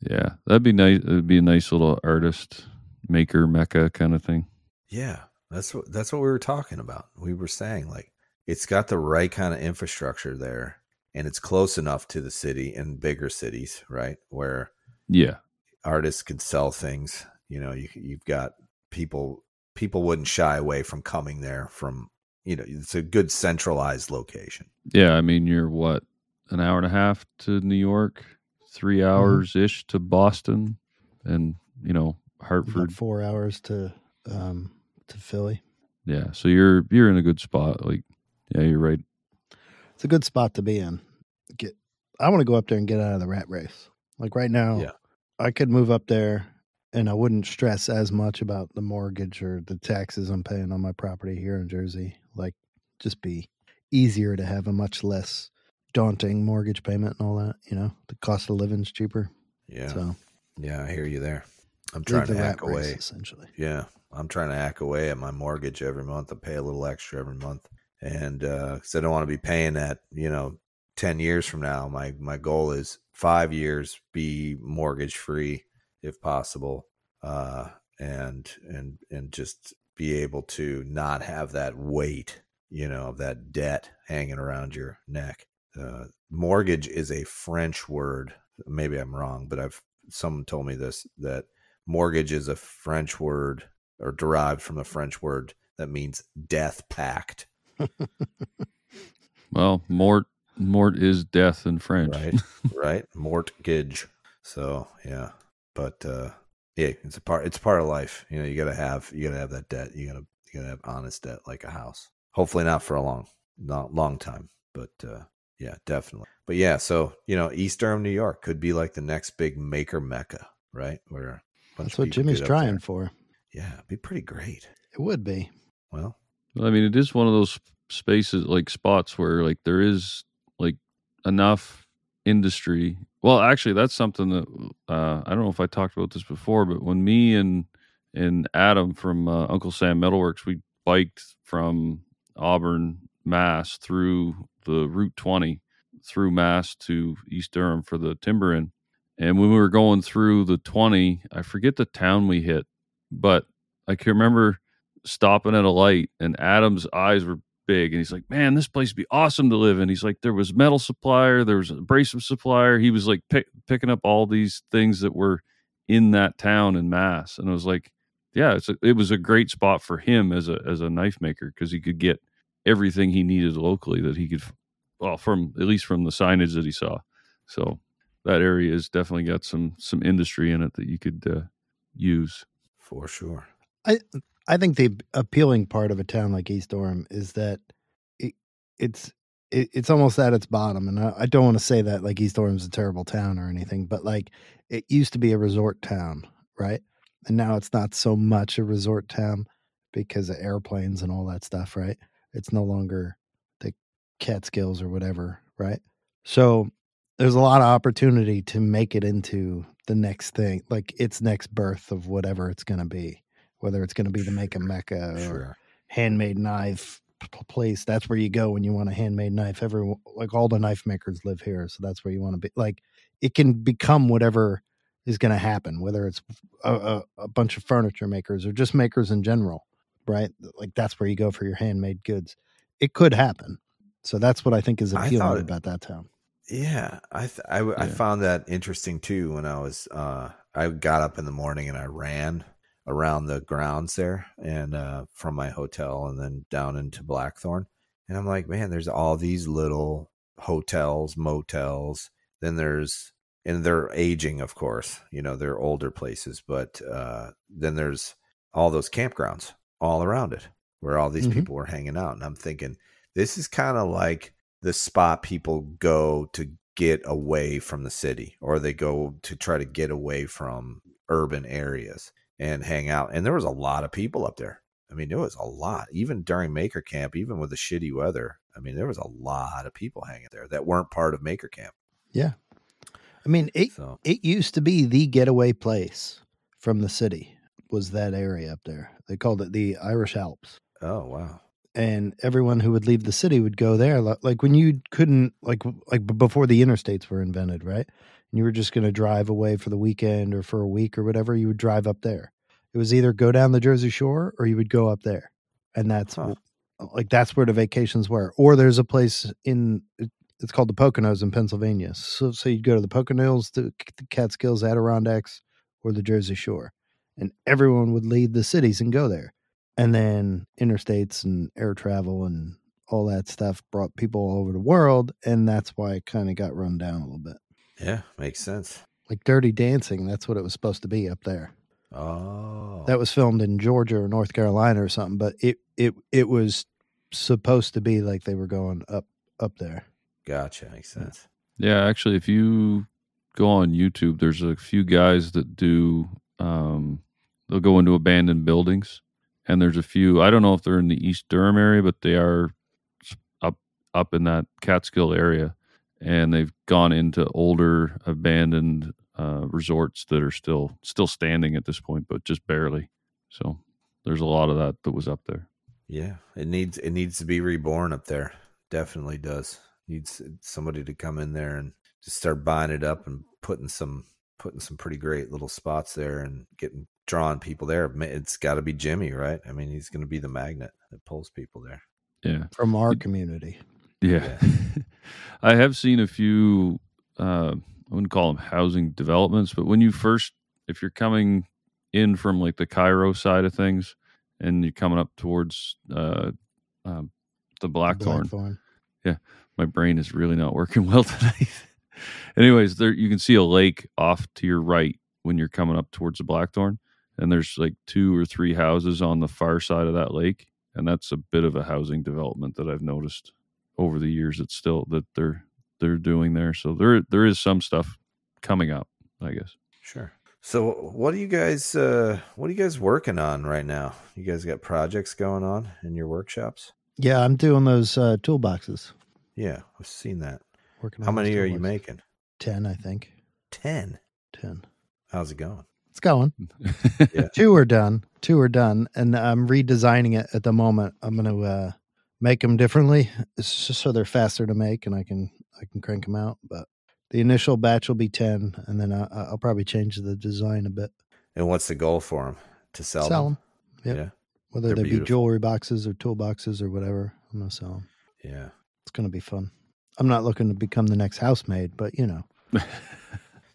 Yeah, that'd be nice. It'd be a nice little artist maker mecca kind of thing. yeah that's what that's what we were talking about we were saying like it's got the right kind of infrastructure there and it's close enough to the city and bigger cities right where Yeah, artists could sell things. You know, you, you've got people. People wouldn't shy away from coming there. From you know, it's a good centralized location. yeah. I mean, you're what an hour and a half to New York, three hours ish to Boston, and you know About Hartford. four hours to um to Philly. Yeah, so you're you're in a good spot. Like, yeah, you're right. It's a good spot to be in. Get I want to go up there and get out of the rat race. Like right now, Yeah. I could move up there and I wouldn't stress as much about the mortgage or the taxes I'm paying on my property here in Jersey. Like just be easier to have a much less daunting mortgage payment and all that, you know. The cost of living's cheaper. Yeah, So yeah, I hear you there. I'm trying to hack race away. essentially. Yeah, I'm trying to hack away at my mortgage every month. I pay a little extra every month, and uh, because I don't want to be paying that, you know, ten years from now. My my goal is five years, be mortgage free if possible, uh, and and and just be able to not have that weight, you know, of that debt hanging around your neck. Uh, mortgage is a French word. Maybe I'm wrong, but I've someone told me this that mortgage is a French word or derived from a French word that means death pact. Well, mort mort is death in French. Right. right. Mortgage. So yeah. But uh yeah, it's a part it's part of life. You know, you gotta have you gotta have that debt. You gotta you gotta have honest debt like a house. Hopefully not for a long not long time. But uh yeah, definitely. But yeah, so you know, East Durham, New York could be like the next big maker mecca, right? Where That's what Jimmy's trying for. Yeah, it'd be pretty great. It would be. Well, I mean, it is one of those spaces, like spots where like there is like enough industry. Well, actually, that's something that uh, I don't know if I talked about this before, but when me and and Adam from uh, Uncle Sam Metalworks, we biked from Auburn, Mass, through the Route 20 through Mass to East Durham for the timber in. And when we were going through the 20, I forget the town we hit, but I can remember stopping at a light and Adam's eyes were big and he's like, Man, this place would be awesome to live in. He's like, There was metal supplier, there was an abrasive supplier. He was like pick, picking up all these things that were in that town in Mass. And I was like, Yeah, it's a, it was a great spot for him as a as a knife maker because he could get everything he needed locally that he could well from at least from the signage that he saw. So that area has definitely got some some industry in it that you could uh, use. for sure. I think the appealing part of a town like East Durham is that it, it's it, it's almost at its bottom, and I, I don't want to say that like East Durham's a terrible town or anything, but like it used to be a resort town, right? And now it's not so much a resort town because of airplanes and all that stuff, right? It's no longer the Catskills or whatever, right? So there's a lot of opportunity to make it into the next thing, like its next birth of whatever it's going to be whether it's going to be the make a mecca or Sure. handmade knife place. That's where you go when you want a handmade knife. Everyone, like all the knife makers live here, so that's where you want to be. Like it can become whatever is going to happen, whether it's a, a, a bunch of furniture makers or just makers in general, right? Like that's where you go for your handmade goods. It could happen. So that's what I think is appealing it- about that town. Yeah, I th- I, w- I Yeah. found that interesting too when I was uh I got up in the morning and I ran around the grounds there and uh from my hotel and then down into Blackthorn and I'm like, man, there's all these little hotels, motels. Then there's and they're aging, of course. You know, they're older places, but uh then there's all those campgrounds all around it where all these Mhm. people were hanging out and I'm thinking this is kind of like the spot people go to get away from the city or they go to try to get away from urban areas and hang out and there was a lot of people up there i mean there was a lot even during maker camp even with the shitty weather i mean there was a lot of people hanging there that weren't part of maker camp Yeah. I mean, it so it used to be the getaway place from the city was that area up there. They called it the Irish Alps. oh wow and everyone who would leave the city would go there like when you couldn't like like before the interstates were invented right and you were just going to drive away for the weekend or for a week or whatever you would drive up there. It was either go down the jersey shore or you would go up there and that's Huh. like that's where the vacations were. Or there's a place in it's called the poconos in pennsylvania so so you'd go to the poconos the, the catskills adirondacks or the jersey shore and everyone would leave the cities and go there. And then interstates and air travel and all that stuff brought people all over the world and that's why it kind of got run down a little bit yeah makes sense. Like dirty dancing that's what it was supposed to be up there. Oh. that was filmed in georgia or north carolina or something but it it it was supposed to be like they were going up up there. Gotcha makes sense. Yeah, actually, if you go on YouTube, there's a few guys that do. Um, they'll go into abandoned buildings, and there's a few. I don't know if they're in the East Durham area, but they are up up in that Catskill area, and they've gone into older abandoned uh, resorts that are still still standing at this point, but just barely. So there's a lot of that that was up there. Yeah, it needs it needs to be reborn up there. Definitely does. Needs somebody to come in there and just start buying it up and putting some putting some pretty great little spots there and getting drawing people there. It's got to be Jimmy, right? I mean, he's going to be the magnet that pulls people there. Yeah. from our community Yeah. I have seen a few, uh, I wouldn't call them housing developments, but when you first, if you're coming in from like the Cairo side of things and you're coming up towards uh, um, the Blackthorn, Blackthorn. my brain is really not working well tonight. Anyways, there you can see a lake off to your right when you're coming up towards the Blackthorn, and there's like two or three houses on the far side of that lake, and that's a bit of a housing development that I've noticed over the years. It's still that they're they're doing there, so there there is some stuff coming up, I guess. Sure. So, what are you guys? Uh, what are you guys working on right now? You guys got projects going on in your workshops? yeah i'm doing those uh toolboxes Yeah, I've seen that. working How on those many are you making? 10 i think Ten. 10 How's it going? it's going Yeah. two are done two are done and i'm redesigning it at the moment i'm going to uh make them differently it's just so they're faster to make and i can i can crank them out but the initial batch will be 10 and then I, i'll probably change the design a bit And what's the goal for them? To sell, Sell them? 'em. Yep. Yeah. whether They're they be jewelry boxes or toolboxes or whatever i'm going to sell them Yeah. it's going to be fun i'm not looking to become the next Housemade but you know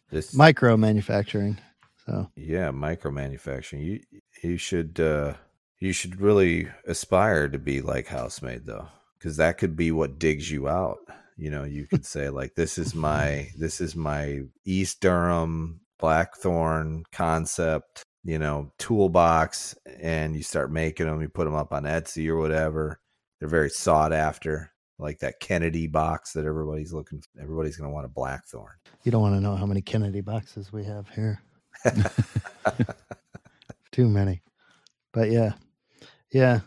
This micro manufacturing so yeah, micro manufacturing. You you should uh you should really aspire to be like Housemade though, because that could be what digs you out. You know, you could say like this is my this is my East Durham Blackthorn concept, you know, toolbox, and you start making them. You put them up on Etsy or whatever. They're very sought after, like that Kennedy box that everybody's looking. Everybody's gonna want a Blackthorn. you don't want to know how many kennedy boxes we have here too many but yeah yeah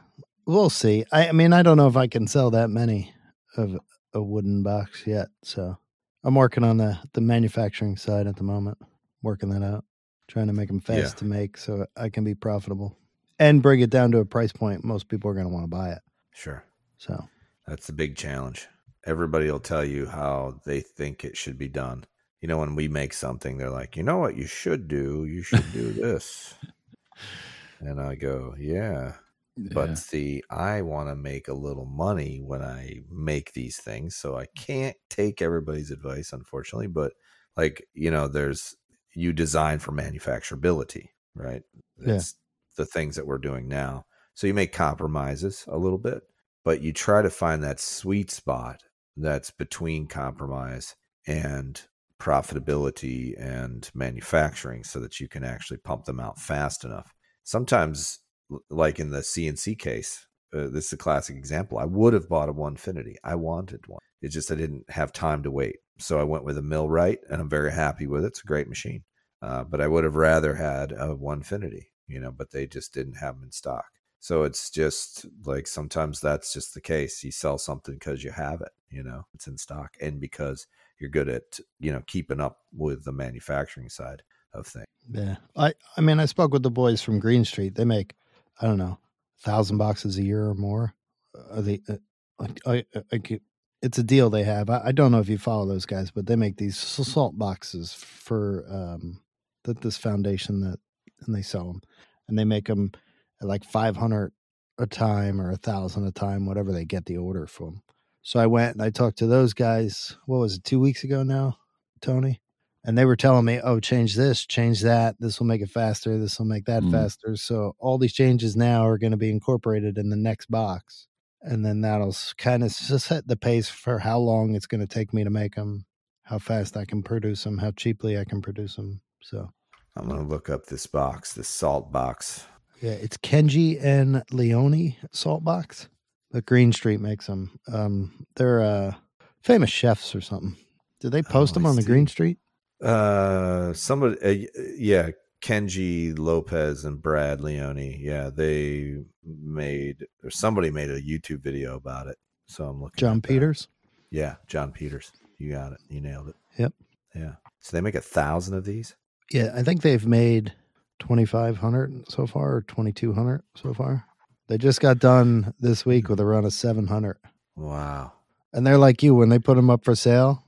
we'll see I, I mean i don't know if i can sell that many of a wooden box yet so i'm working on the the manufacturing side at the moment working that out trying to make them fast Yeah. to make so i can be profitable and bring it down to a price point most people are going to want to buy it Sure. so That's the big challenge. Everybody will tell you how they think it should be done. you know, when we make something, they're like, you know what you should do? You should do this. and I go, yeah. But Yeah. see, I want to make a little money when I make these things. So I can't take everybody's advice, unfortunately. But like, you know, there's you design for manufacturability, right? Yeah. The things that we're doing now. So you make compromises a little bit, but you try to find that sweet spot that's between compromise and profitability and manufacturing so that you can actually pump them out fast enough. Sometimes, like in the CNC case, uh, this is a classic example. I would have bought a 150. I wanted one. It's just I didn't have time to wait. So I went with a MillRight and I'm very happy with it. It's a great machine. Uh, but I would have rather had a 150, you know, but they just didn't have them in stock. So it's just like sometimes that's just the case. You sell something because you have it, you know, it's in stock and because you're good at, you know, keeping up with the manufacturing side of things. Yeah. I I mean, I spoke with the boys from Green Street. They make I don't know, thousand boxes a year or more. Are they uh, I, I, I it's a deal they have. I, I don't know if you follow those guys, but they make these salt boxes for um that this foundation that and they sell them and they make them like 500 a time or a thousand a time whatever they get the order from so i went and i talked to those guys what was it two weeks ago now tony and they were telling me, "Oh, change this, change that. This will make it faster. This will make that Mm. faster." So all these changes now are going to be incorporated in the next box, and then that'll kind of set the pace for how long it's going to take me to make them, how fast I can produce them, how cheaply I can produce them. So I'm going to look up this box, this salt box. yeah, it's Kenji and Leone salt box. But Green Street makes them. Um, they're uh, famous chefs or something. Did they post Oh, them on the. Green Street? Uh, somebody, uh, yeah, Kenji Lopez and Brad Leone. Yeah, they made or somebody made a YouTube video about it. So I'm looking. John at that. Peters. Yeah, John Peters. You got it. You nailed it. Yep. Yeah. So they make a thousand of these. Yeah, I think they've made 2,500 so far or 2,200 so far. They just got done this week with a run of 700. Wow. And they're like you when they put them up for sale,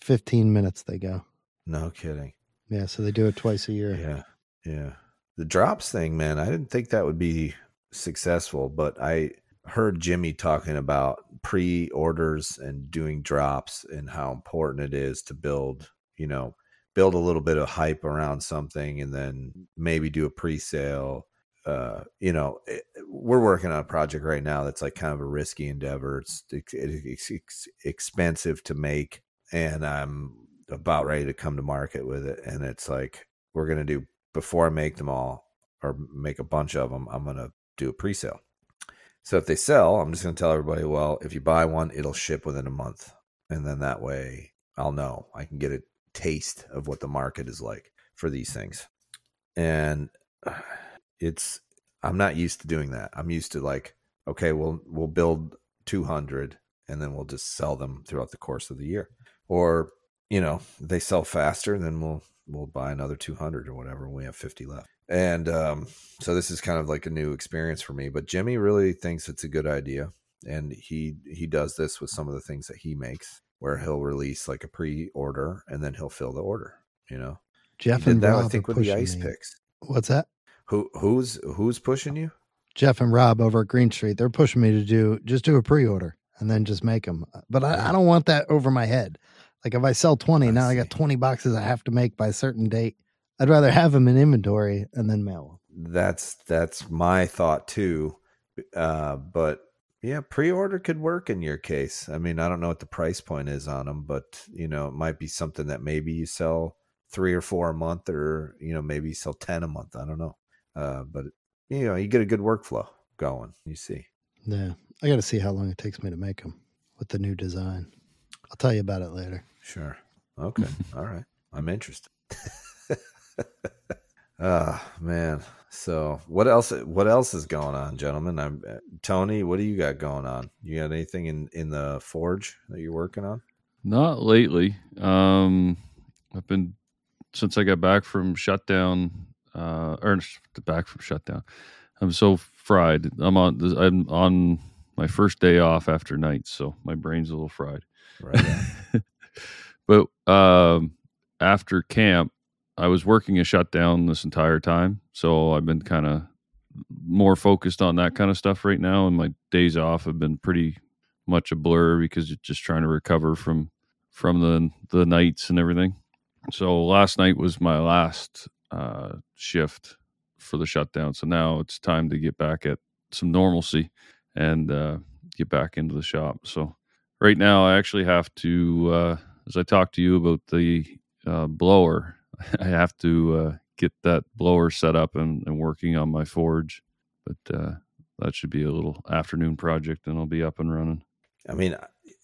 15 minutes they go. No kidding. Yeah, so they do it twice a year. Yeah. Yeah. The drops thing, man, I didn't think that would be successful, but I heard Jimmy talking about pre orders and doing drops and how important it is to build, you know, build a little bit of hype around something and then maybe do a pre sale. Uh, you know, it, we're working on a project right now that's like kind of a risky endeavor. It's, it's, it's, it's expensive to make, and I'm about ready to come to market with it. And it's like, we're going to do before I make them all or make a bunch of them, I'm going to do a pre sale. So if they sell, I'm just going to tell everybody, well, if you buy one, it'll ship within a month. And then that way I'll know I can get a taste of what the market is like for these things. And it's, I'm not used to doing that. I'm used to like, okay, we'll, we'll build 200 and then we'll just sell them throughout the course of the year. Or, you know, they sell faster, then we'll, we'll buy another 200 or whatever. when We have 50 left. And um, so this is kind of like a new experience for me. But Jimmy really thinks it's a good idea, and he he does this with some of the things that he makes, where he'll release like a pre-order and then he'll fill the order. You know, Jeff and that Rob I think with the ice me. picks. What's that? Who who's who's pushing you? Jeff and Rob over at Green Street. They're pushing me to do just do a pre-order and then just make them. But I, I don't want that over my head. Like if I sell 20, I now I got 20 boxes I have to make by a certain date. I'd rather have them in inventory and then mail them. That's that's my thought too. Uh, but yeah, pre-order could work in your case. I mean, I don't know what the price point is on them, but you know, it might be something that maybe you sell three or four a month, or you know, maybe you sell ten a month. I don't know. Uh, but you know, you get a good workflow going. You see. Yeah, I got to see how long it takes me to make them with the new design. I'll tell you about it later. Sure. Okay. All right. I'm interested. Ah, man. So, what else what else is going on, gentlemen? I'm uh, Tony, what do you got going on? You got anything in in the forge that you're working on? Not lately. Um, I've been since I got back from shutdown, uh, or sh- back from shutdown. I'm so fried. I'm on. I'm on my first day off after night, so my brain's a little fried. But um, after camp, I was working a shutdown this entire time, so I've been kind of more focused on that kind of stuff right now. And my days off have been pretty much a blur because you're just trying to recover from from the the nights and everything. So last night was my last uh, shift for the shutdown. So now it's time to get back at some normalcy and uh, get back into the shop. So right now I actually have to, uh, as I talk to you about the uh, blower, I have to uh, get that blower set up and, and working on my forge. But uh, that should be a little afternoon project, and I'll be up and running. I mean,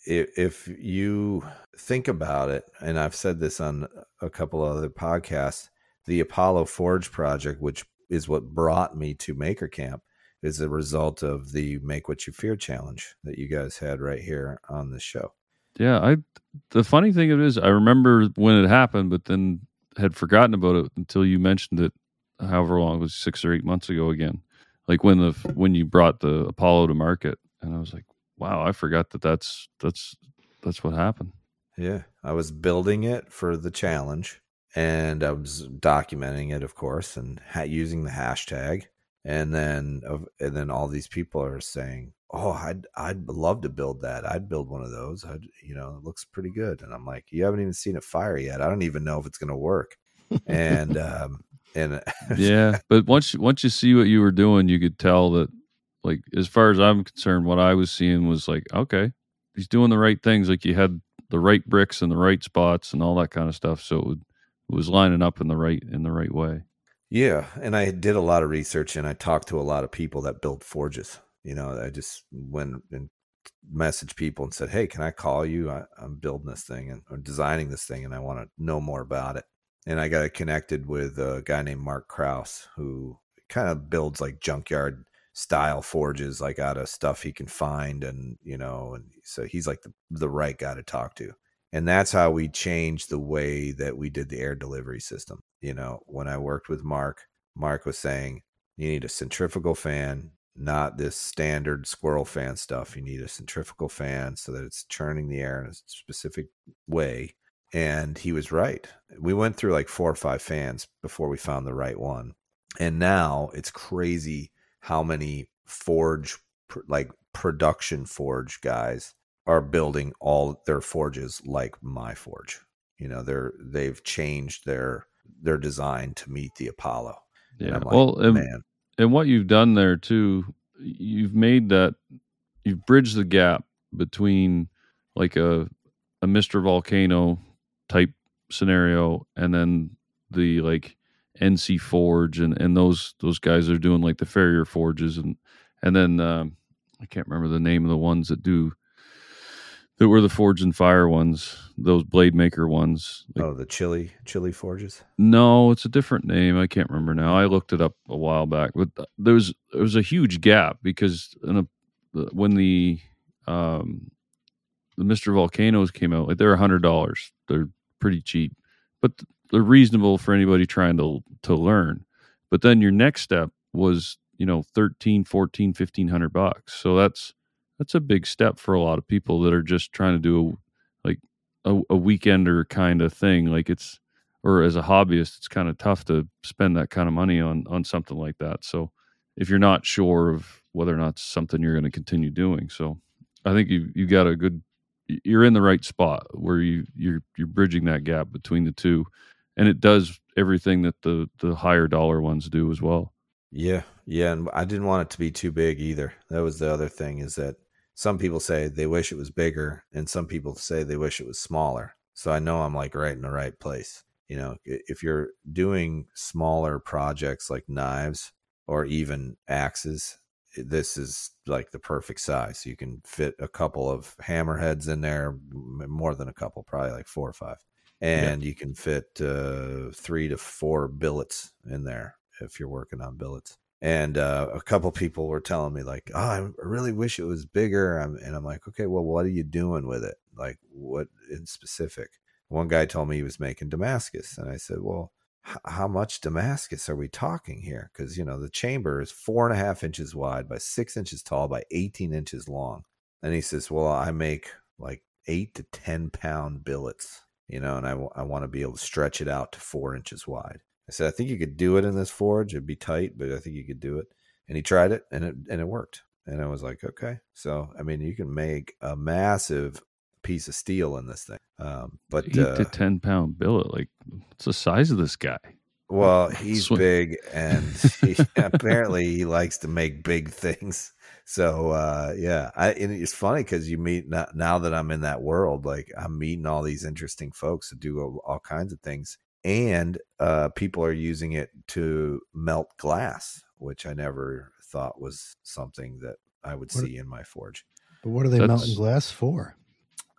if, if you think about it, and I've said this on a couple other podcasts, the Apollo Forge project, which is what brought me to Maker Camp, is a result of the Make What You Fear challenge that you guys had right here on the show. Yeah, I. The funny thing it is, I remember when it happened, but then had forgotten about it until you mentioned it. However long it was, six or eight months ago again. Like when the when you brought the Apollo to market, and I was like, wow, I forgot that that's that's that's what happened. Yeah, I was building it for the challenge, and I was documenting it, of course, and ha- using the hashtag. And then, and then all these people are saying, "Oh, I'd I'd love to build that. I'd build one of those. I'd, you know, it looks pretty good." And I'm like, "You haven't even seen it fire yet. I don't even know if it's going to work." and um, and yeah, but once once you see what you were doing, you could tell that like as far as I'm concerned, what I was seeing was like, okay, he's doing the right things. Like you had the right bricks in the right spots and all that kind of stuff. So it, would, it was lining up in the right in the right way. Yeah, and I did a lot of research and I talked to a lot of people that build forges. You know, I just went and messaged people and said, "Hey, can I call you? I, am building this thing and or designing this thing, and I want to know more about it." And I got connected with a guy named Mark Kraus who kind of builds like junkyard style forges like out of stuff he can find and you know and so he's like the, the right guy to talk to and that's how we changed the way that we did the air delivery system you know when i worked with mark mark was saying you need a centrifugal fan not this standard squirrel fan stuff. You need a centrifugal fan so that it's churning the air in a specific way. And he was right. We went through like four or five fans before we found the right one. And now it's crazy how many forge like production forge guys are building all their forges like my forge. You know they're they've changed their their designed to meet the apollo. Yeah like, well and, man. and what you've done there too you've made that you've bridged the gap between like a a mr volcano type scenario and then the like NC Forge and and those those guys are doing like the Farrier forges and and then um, I can't remember the name of the ones that do that were the Forged in Fire ones, those blade maker ones. Like, oh, the Chile Chile forges. No, it's a different name. I can't remember now. I looked it up a while back, but there was there was a huge gap because in a, when the um, the Mister Volcanoes came out, like they're a hundred dollars. They're pretty cheap, but they're reasonable for anybody trying to to learn. But then your next step was, you know, 13, 14, 1500 bucks. So that's that's a big step for a lot of people that are just trying to do a, like a, a weekender kind of thing. Like it's or as a hobbyist, it's kind of tough to spend that kind of money on on something like that. So if you're not sure of whether or not it's something you're going to continue doing, so I think you you got a good you're in the right spot where you you're you're bridging that gap between the two and it does everything that the the higher dollar ones do as well. Yeah, yeah, and I didn't want it to be too big either. That was the other thing is that some people say they wish it was bigger, and some people say they wish it was smaller. So I know I'm like right in the right place. You know, if you're doing smaller projects like knives or even axes, this is like the perfect size. You can fit a couple of hammerheads in there, more than a couple, probably like four or five and yeah. you can fit uh, three to four billets in there if you're working on billets. And uh, a couple people were telling me like, "Oh, I really wish it was bigger." I'm, and I'm like, "Okay, well, what are you doing with it? Like, what in specific?" One guy told me he was making Damascus, and I said, "Well, h- how much Damascus are we talking here? Because you know the chamber is four and a half inches wide by six inches tall by 18 inches long." And he says, "Well, I make like eight to ten pound billets." you know, and I, w- I want to be able to stretch it out to four inches wide. I said, I think you could do it in this forge. It'd be tight, but I think you could do it. And he tried it and it, and it worked. And I was like, okay. So, I mean, you can make a massive piece of steel in this thing. Um, but, Eight uh, to ten pound billet. Like, what's the size of this guy? well, he's big and he, apparently he likes to make big things. So uh, yeah, I, and it's funny because you meet now, now that I'm in that world, like I'm meeting all these interesting folks that do all, all kinds of things, and uh, people are using it to melt glass, which I never thought was something that I would What- see in my forge, But what are they That's- melting glass for?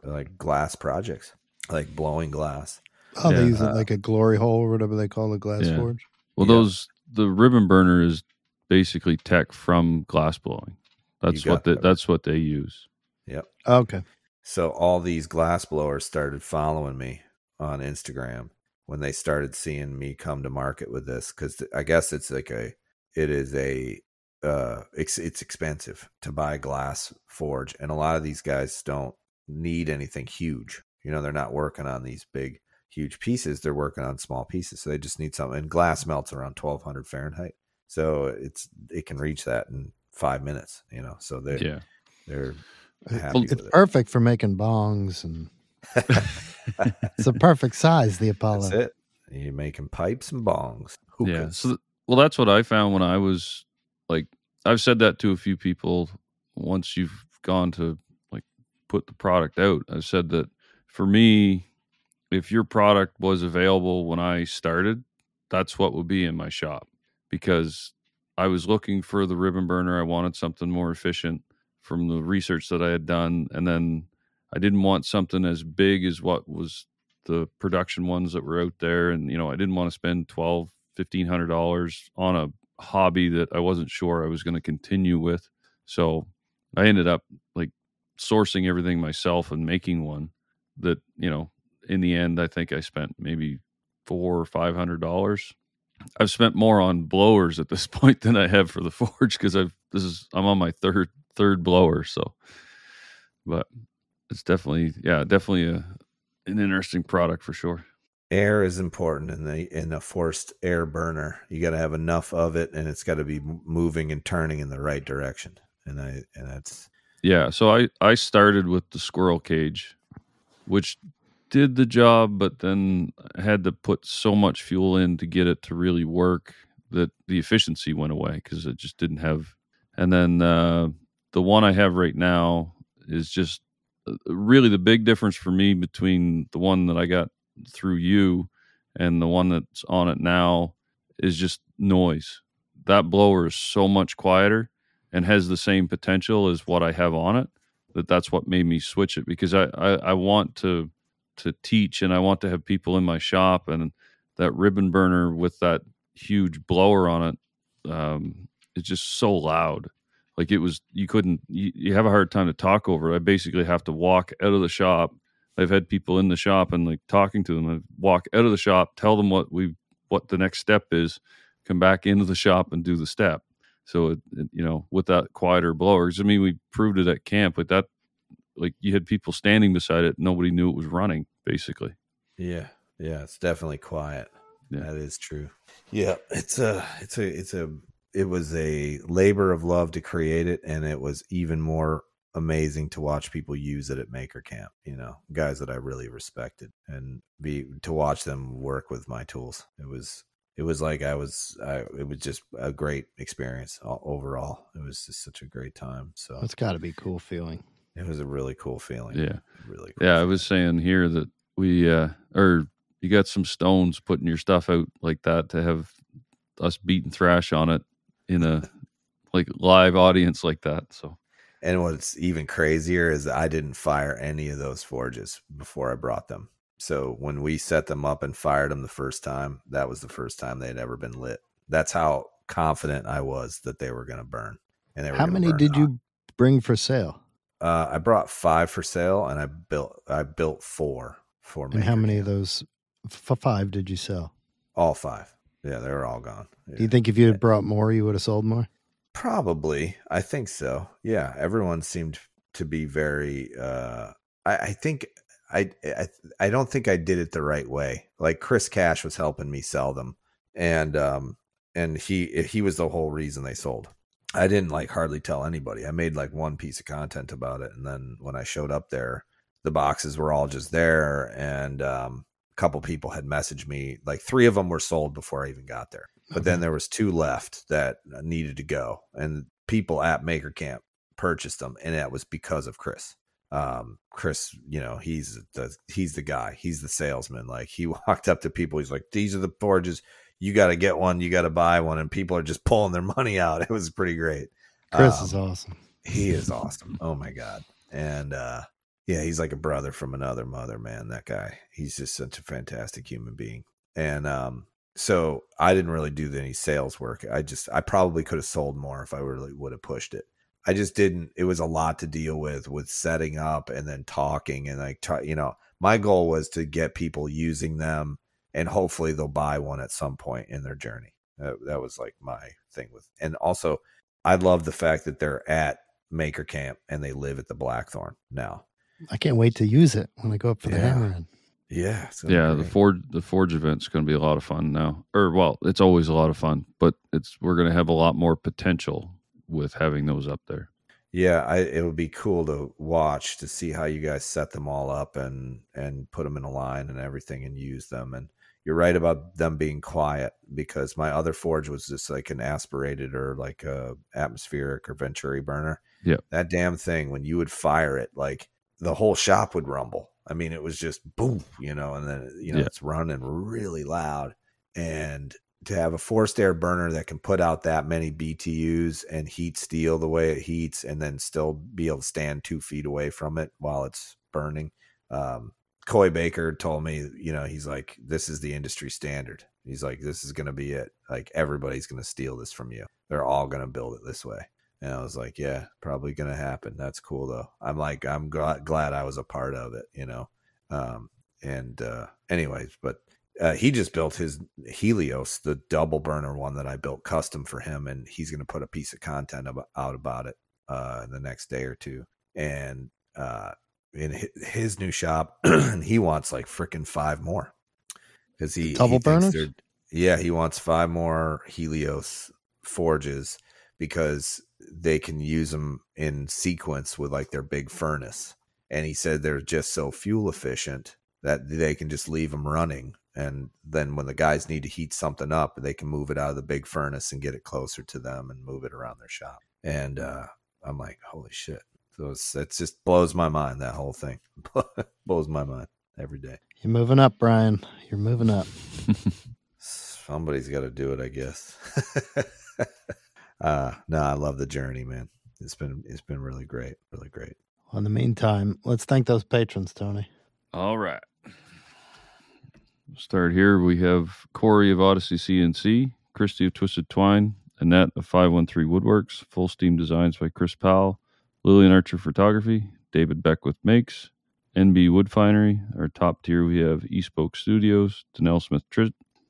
like glass projects, like blowing glass. Oh, they use it like a glory hole or whatever they call the glass Yeah. forge. Well, Yeah. those the ribbon burner is basically tech from glass blowing. That's what they, that. that's what they use. Yep. Okay. So all these glass blowers started following me on Instagram when they started seeing me come to market with this because I guess it's like a it is a uh it's it's expensive to buy glass forge and a lot of these guys don't need anything huge. You know, they're not working on these big huge pieces, they're working on small pieces. So they just need something and glass melts around 1200 Fahrenheit. So it's it can reach that in 5 minutes, you know. So they Yeah. they're It- happy it's with it. perfect for making bongs and it's the perfect size, the Apollo. That's it. You're making pipes and bongs. Yeah. So, th- well, that's what I found when I was like, I've said that to a few people. Once you've gone to like put the product out, I've said that for me, if your product was available when I started, that's what would be in my shop because I was looking for the ribbon burner. I wanted something more efficient from the research that I had done. And then I didn't want something as big as what was the production ones that were out there. And, you know, I didn't want to spend twelve, fifteen hundred dollars on a hobby that I wasn't sure I was going to continue with. So I ended up like sourcing everything myself and making one that, you know, in the end, I think I spent maybe four or five hundred dollars. I've spent more on blowers at this point than I have for the forge because I've this is I'm on my third third blower, so but it's definitely yeah, definitely a an interesting product for sure. air is important in the in a forced air burner. You got to have enough of it, and it's got to be moving and turning in the right direction. And I and that's Yeah, so I I started with the squirrel cage, which did the job, but then I had to put so much fuel in to get it to really work that the efficiency went away because it just didn't have. And then uh, the one I have right now is just really the big difference for me between the one that I got through you and the one that's on it now is just noise. That blower is so much quieter and has the same potential as what I have on it. That that's what made me switch it because I, I, I want to to teach and I want to have people in my shop and that ribbon burner with that huge blower on it um, is just so loud. Like it was, you couldn't, you, you have a hard time to talk over it. I basically have to walk out of the shop. I've had people in the shop and like talking to them. I walk out of the shop, tell them what we, what the next step is, come back into the shop and do the step. So it, it, you know, with that quieter blower, 'cause, I mean, we proved it at camp with that. Like you had people standing beside it, nobody knew it was running. Basically, yeah, yeah. It's definitely quiet. Yeah. That is true. Yeah, it's a it's a it's a it was a labor of love to create it, and it was even more amazing to watch people use it at Maker Camp. You know, guys that I really respected, and be to watch them work with my tools. It was it was like I was I, it was just a great experience overall. It was just such a great time. So That's got to be cool feeling. it was a really cool feeling. yeah, really. Cool yeah. I was saying here that we, uh, or you got some stones putting your stuff out like that to have us beating thrash on it in a like live audience like that. So And what's even crazier is I didn't fire any of those forges before I brought them. So when we set them up and fired them the first time, that was the first time they had ever been lit. That's how confident I was that they were going to burn. And they were How many did hot. you bring for sale? Uh, I brought five for sale, and I built I built four for me. And how many of those f- five did you sell? All five. Yeah, they were all gone. Do you think if you had brought more, you would have sold more? Probably. I think so. Yeah. Everyone seemed to be very uh I, I think I, I I don't think I did it the right way. Like Chris Cash was helping me sell them, and um and he he was the whole reason they sold. I didn't like hardly tell anybody. I made like one piece of content about it, and then when I showed up there, the boxes were all just there, and um, couple people had messaged me. Like three of them were sold before I even got there, but then there was two left that needed to go, and people at Maker Camp purchased them, and that was because of Chris. Um, Chris, you know, he's the he's the guy. He's the salesman. Like he walked up to people. He's like, "These are the forges. You got to get one. You got to buy one." And people are just pulling their money out. It was pretty great. Chris Um, is awesome. he is awesome. Oh my god. And uh yeah, he's like a brother from another mother, man. That guy. He's just such a fantastic human being. And um so I didn't really do any sales work. I just I probably could have sold more if I really would have pushed it. I just didn't it was a lot to deal with with setting up and then talking and like you know, my goal was to get people using them and hopefully they'll buy one at some point in their journey. That, that was like my thing with and also I love the fact that they're at Maker Camp and they live at the Blackthorn now. I can't wait to use it when I go up for the Yeah. hammer in. Yeah, it's gonna be Yeah, the. Forge the Forge event's going to be a lot of fun now. Or well, it's always a lot of fun, but it's we're going to have a lot more potential with having those up there. Yeah, I, it would be cool to watch to see how you guys set them all up and and put them in a line and everything and use them. And you're right about them being quiet because my other forge was just like an aspirated or like a atmospheric or venturi burner. Yeah, that damn thing when you would fire it, like the whole shop would rumble. I mean, it was just boom, you know, and then you know Yeah. it's running really loud. And to have a forced air burner that can put out that many BTUs and heat steel the way it heats, and then still be able to stand two feet away from it while it's burning. Um, Coy Baker told me, you know, he's like, this is the industry standard. He's like, this is going to be it. Like, everybody's going to steal this from you. They're all going to build it this way. And I was like, yeah, probably going to happen. That's cool, though. I'm like, I'm glad, glad I was a part of it, you know? Um, and, uh, anyways, but uh, he just built his Helios, the double burner one that I built custom for him, and he's going to put a piece of content about, out about it uh, in the next day or two. And uh, in his new shop, he wants like freaking five more because he Double he burners? Yeah, he wants five more Helios forges because they can use them in sequence with like their big furnace. And he said they're just so fuel efficient that they can just leave them running. And then when the guys need to heat something up, they can move it out of the big furnace and get it closer to them and move it around their shop. And uh, I'm like, holy shit. So it's, it just blows my mind, that whole thing. blows my mind every day. You're moving up, Brian. You're moving up. Somebody's got to do it, I guess. uh, no, I love the journey, man. It's been it's been really great, really great. Well, in the meantime, let's thank those patrons, Tony. All right. Start here. We have Corey of Odyssey CNC, Christy of Twisted Twine, Annette of 513 Woodworks, Full Steam Designs by Chris Powell, Lillian Archer Photography, David Beckwith Makes, NB Wood Finery. Our top tier, we have Eastpoke Studios, Danelle Smith.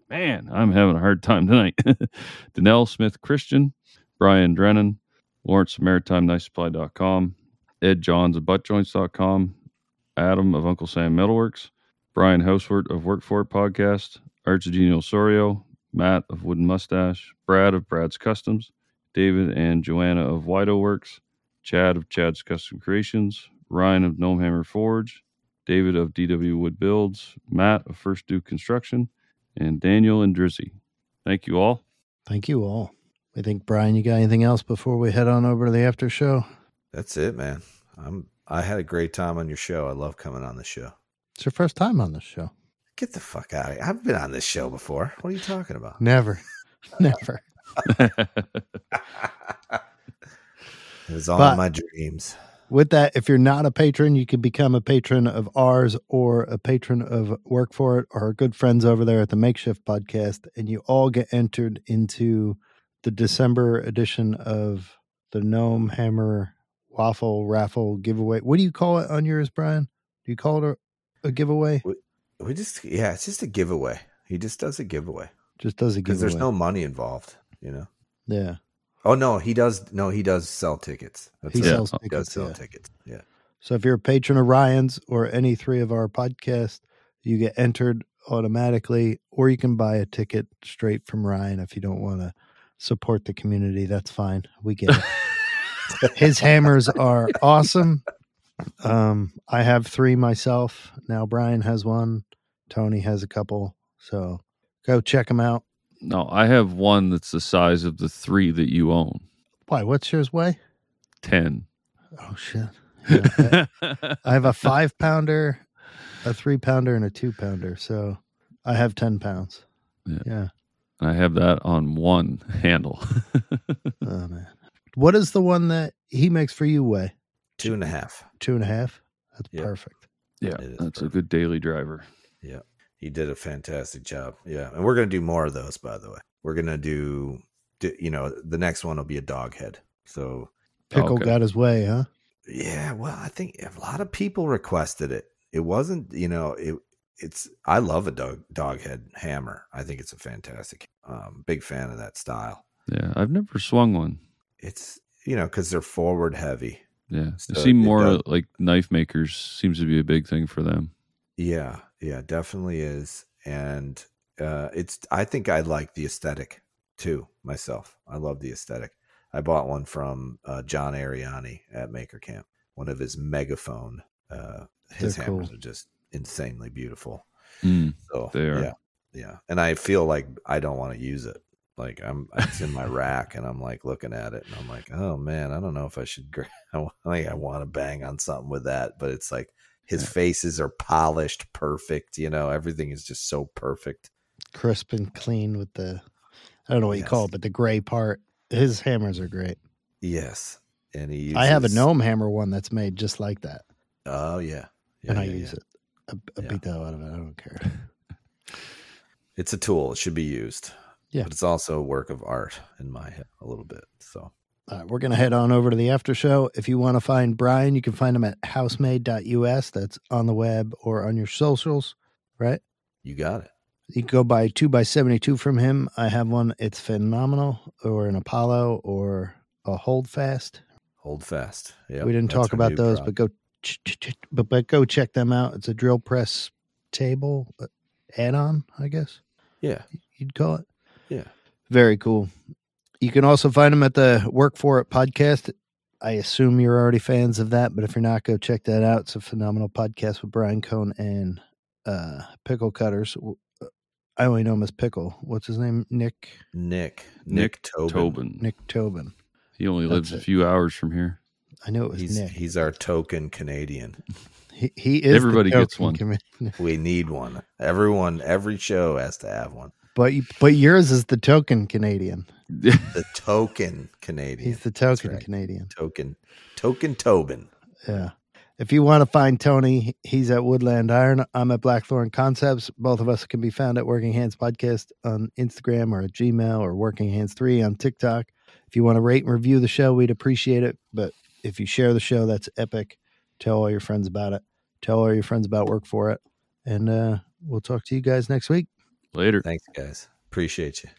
Man, I'm having a hard time tonight. Danelle Smith Christian, Brian Drennan, Lawrence Maritime Knife Supply.com, Ed Johns of ButtJoints.com, Adam of Uncle Sam Metalworks, Brian Housewert of Work For It Podcast, Archigeno Sorio, Matt of Wooden Mustache, Brad of Brad's Customs, David and Joanna of Wido Works, Chad of Chad's Custom Creations, Ryan of Gnomehammer Forge, David of DW Wood Builds, Matt of First Duke Construction, and Daniel and Drizzy. Thank you all. Thank you all. I think Brian, you got anything else before we head on over to the after show? That's it, man. I'm I had a great time on your show. I love coming on the show. It's your first time on this show. Get the fuck out of here. I've been on this show before. What are you talking about? Never, never. It was all But- in my dreams. With that, if you're not a patron, you can become a patron of ours or a patron of Work For It or our good friends over there at the Makeshift Podcast, and you all get entered into the December edition of the Gnome Hammer Waffle Raffle giveaway. What do you call it on yours, Brian? Do you call it a, a giveaway? We just yeah, it's just a giveaway. He just does a giveaway Just does a giveaway. because there's no money involved. You know. yeah. Oh no, he does. No, he does sell tickets. That's He right. sells Yeah. He does sell Yeah. tickets. Yeah. So if you're a patron of Ryan's or any three of our podcasts, you get entered automatically, or you can buy a ticket straight from Ryan if you don't want to support the community. That's fine. We get it. His hammers are awesome. Um, I have three myself. Now Brian has one. Tony has a couple. So go check them out. No, I have one that's the size of the three that you own. Why? What's yours weigh? Ten. Oh shit. Yeah, I- I have a five pounder, a three pounder, and a two pounder. So I have ten pounds. Yeah. yeah. I have that on one handle. Oh man. What is the one that he makes for you weigh? Two and a half. Two and a half? That's Yeah. perfect. yeah, It is that's a good daily driver. He did a fantastic job. Yeah, and we're gonna do more of those. By the way, we're gonna do. do- You know, the next one will be a dog head. So Pickle Okay. got his way, huh? yeah, well, I think a lot of people requested it. It wasn't, you know, it. It's. I love a dog dog head hammer. I think it's a fantastic. Um, big fan of that style. Yeah, I've never swung one. It's you know because they're forward heavy. Yeah, So it seem it more does- like knife makers seems to be a big thing for them. Yeah, yeah, definitely is. And uh it's I think I like the aesthetic too myself. I love the aesthetic. I bought one from uh John Ariani at Maker Camp. One of his megaphone uh his They're hammers cool. are just insanely beautiful. Mm, So They are. yeah. Yeah. And I feel like I don't want to use it. Like I'm it's in my rack and I'm like looking at it and I'm like, "Oh man, I don't know if I should gra- I like I want to bang on something with that, but it's like his Yeah. faces are polished perfect, you know, everything is just so perfect. Crisp and clean with the I don't know what you call it, but the gray part. His hammers are great. Yes. And he uses, I have a gnome hammer one that's made just like that. Oh yeah. yeah and I yeah, use it. I, I beat the hell out of it. I don't care. It's a tool. It should be used. Yeah. But it's also a work of art in my head a little bit. So All right, we're going to head on over to the after show. If you want to find Brian, you can find him at housemade.us. That's on the web or on your socials, right? you got it. You can go buy two by 72 from him. I have one. It's phenomenal, or an Apollo or a Holdfast. Hold fast. Yeah. we didn't talk about those, but go, ch- ch- ch- but, but go check them out. It's a drill press table uh, add on, I guess yeah. you'd call it. Yeah. Very cool. You can also find them at the Work For It podcast. I assume you're already fans of that, but if you're not, go check that out. It's a phenomenal podcast with Brian Cohn and uh, Pickle Cutters. Uh, I only know him as Pickle. What's his name? Nick Nick. Nick Nick Tobin. Tobin. Nick Tobin. He only That's lives a few hours from here. I know it was He's Nick. he's our token Canadian. He, he is. the Everybody gets one. commi- We need one. Everyone, every show has to have one. But but yours is the token Canadian. The token Canadian. He's the token right. Canadian. token, token Tobin. Yeah. If you want to find Tony, he's at Woodland Iron. I'm at Blackthorn Concepts. Both of us can be found at Working Hands Podcast on Instagram or at Gmail or Working Hands 3 on TikTok. If you want to rate and review the show, we'd appreciate it. But if you share the show, that's epic. Tell all your friends about it. Tell all your friends about Work For It. And uh, we'll talk to you guys next week. Later. Thanks, guys. Appreciate you.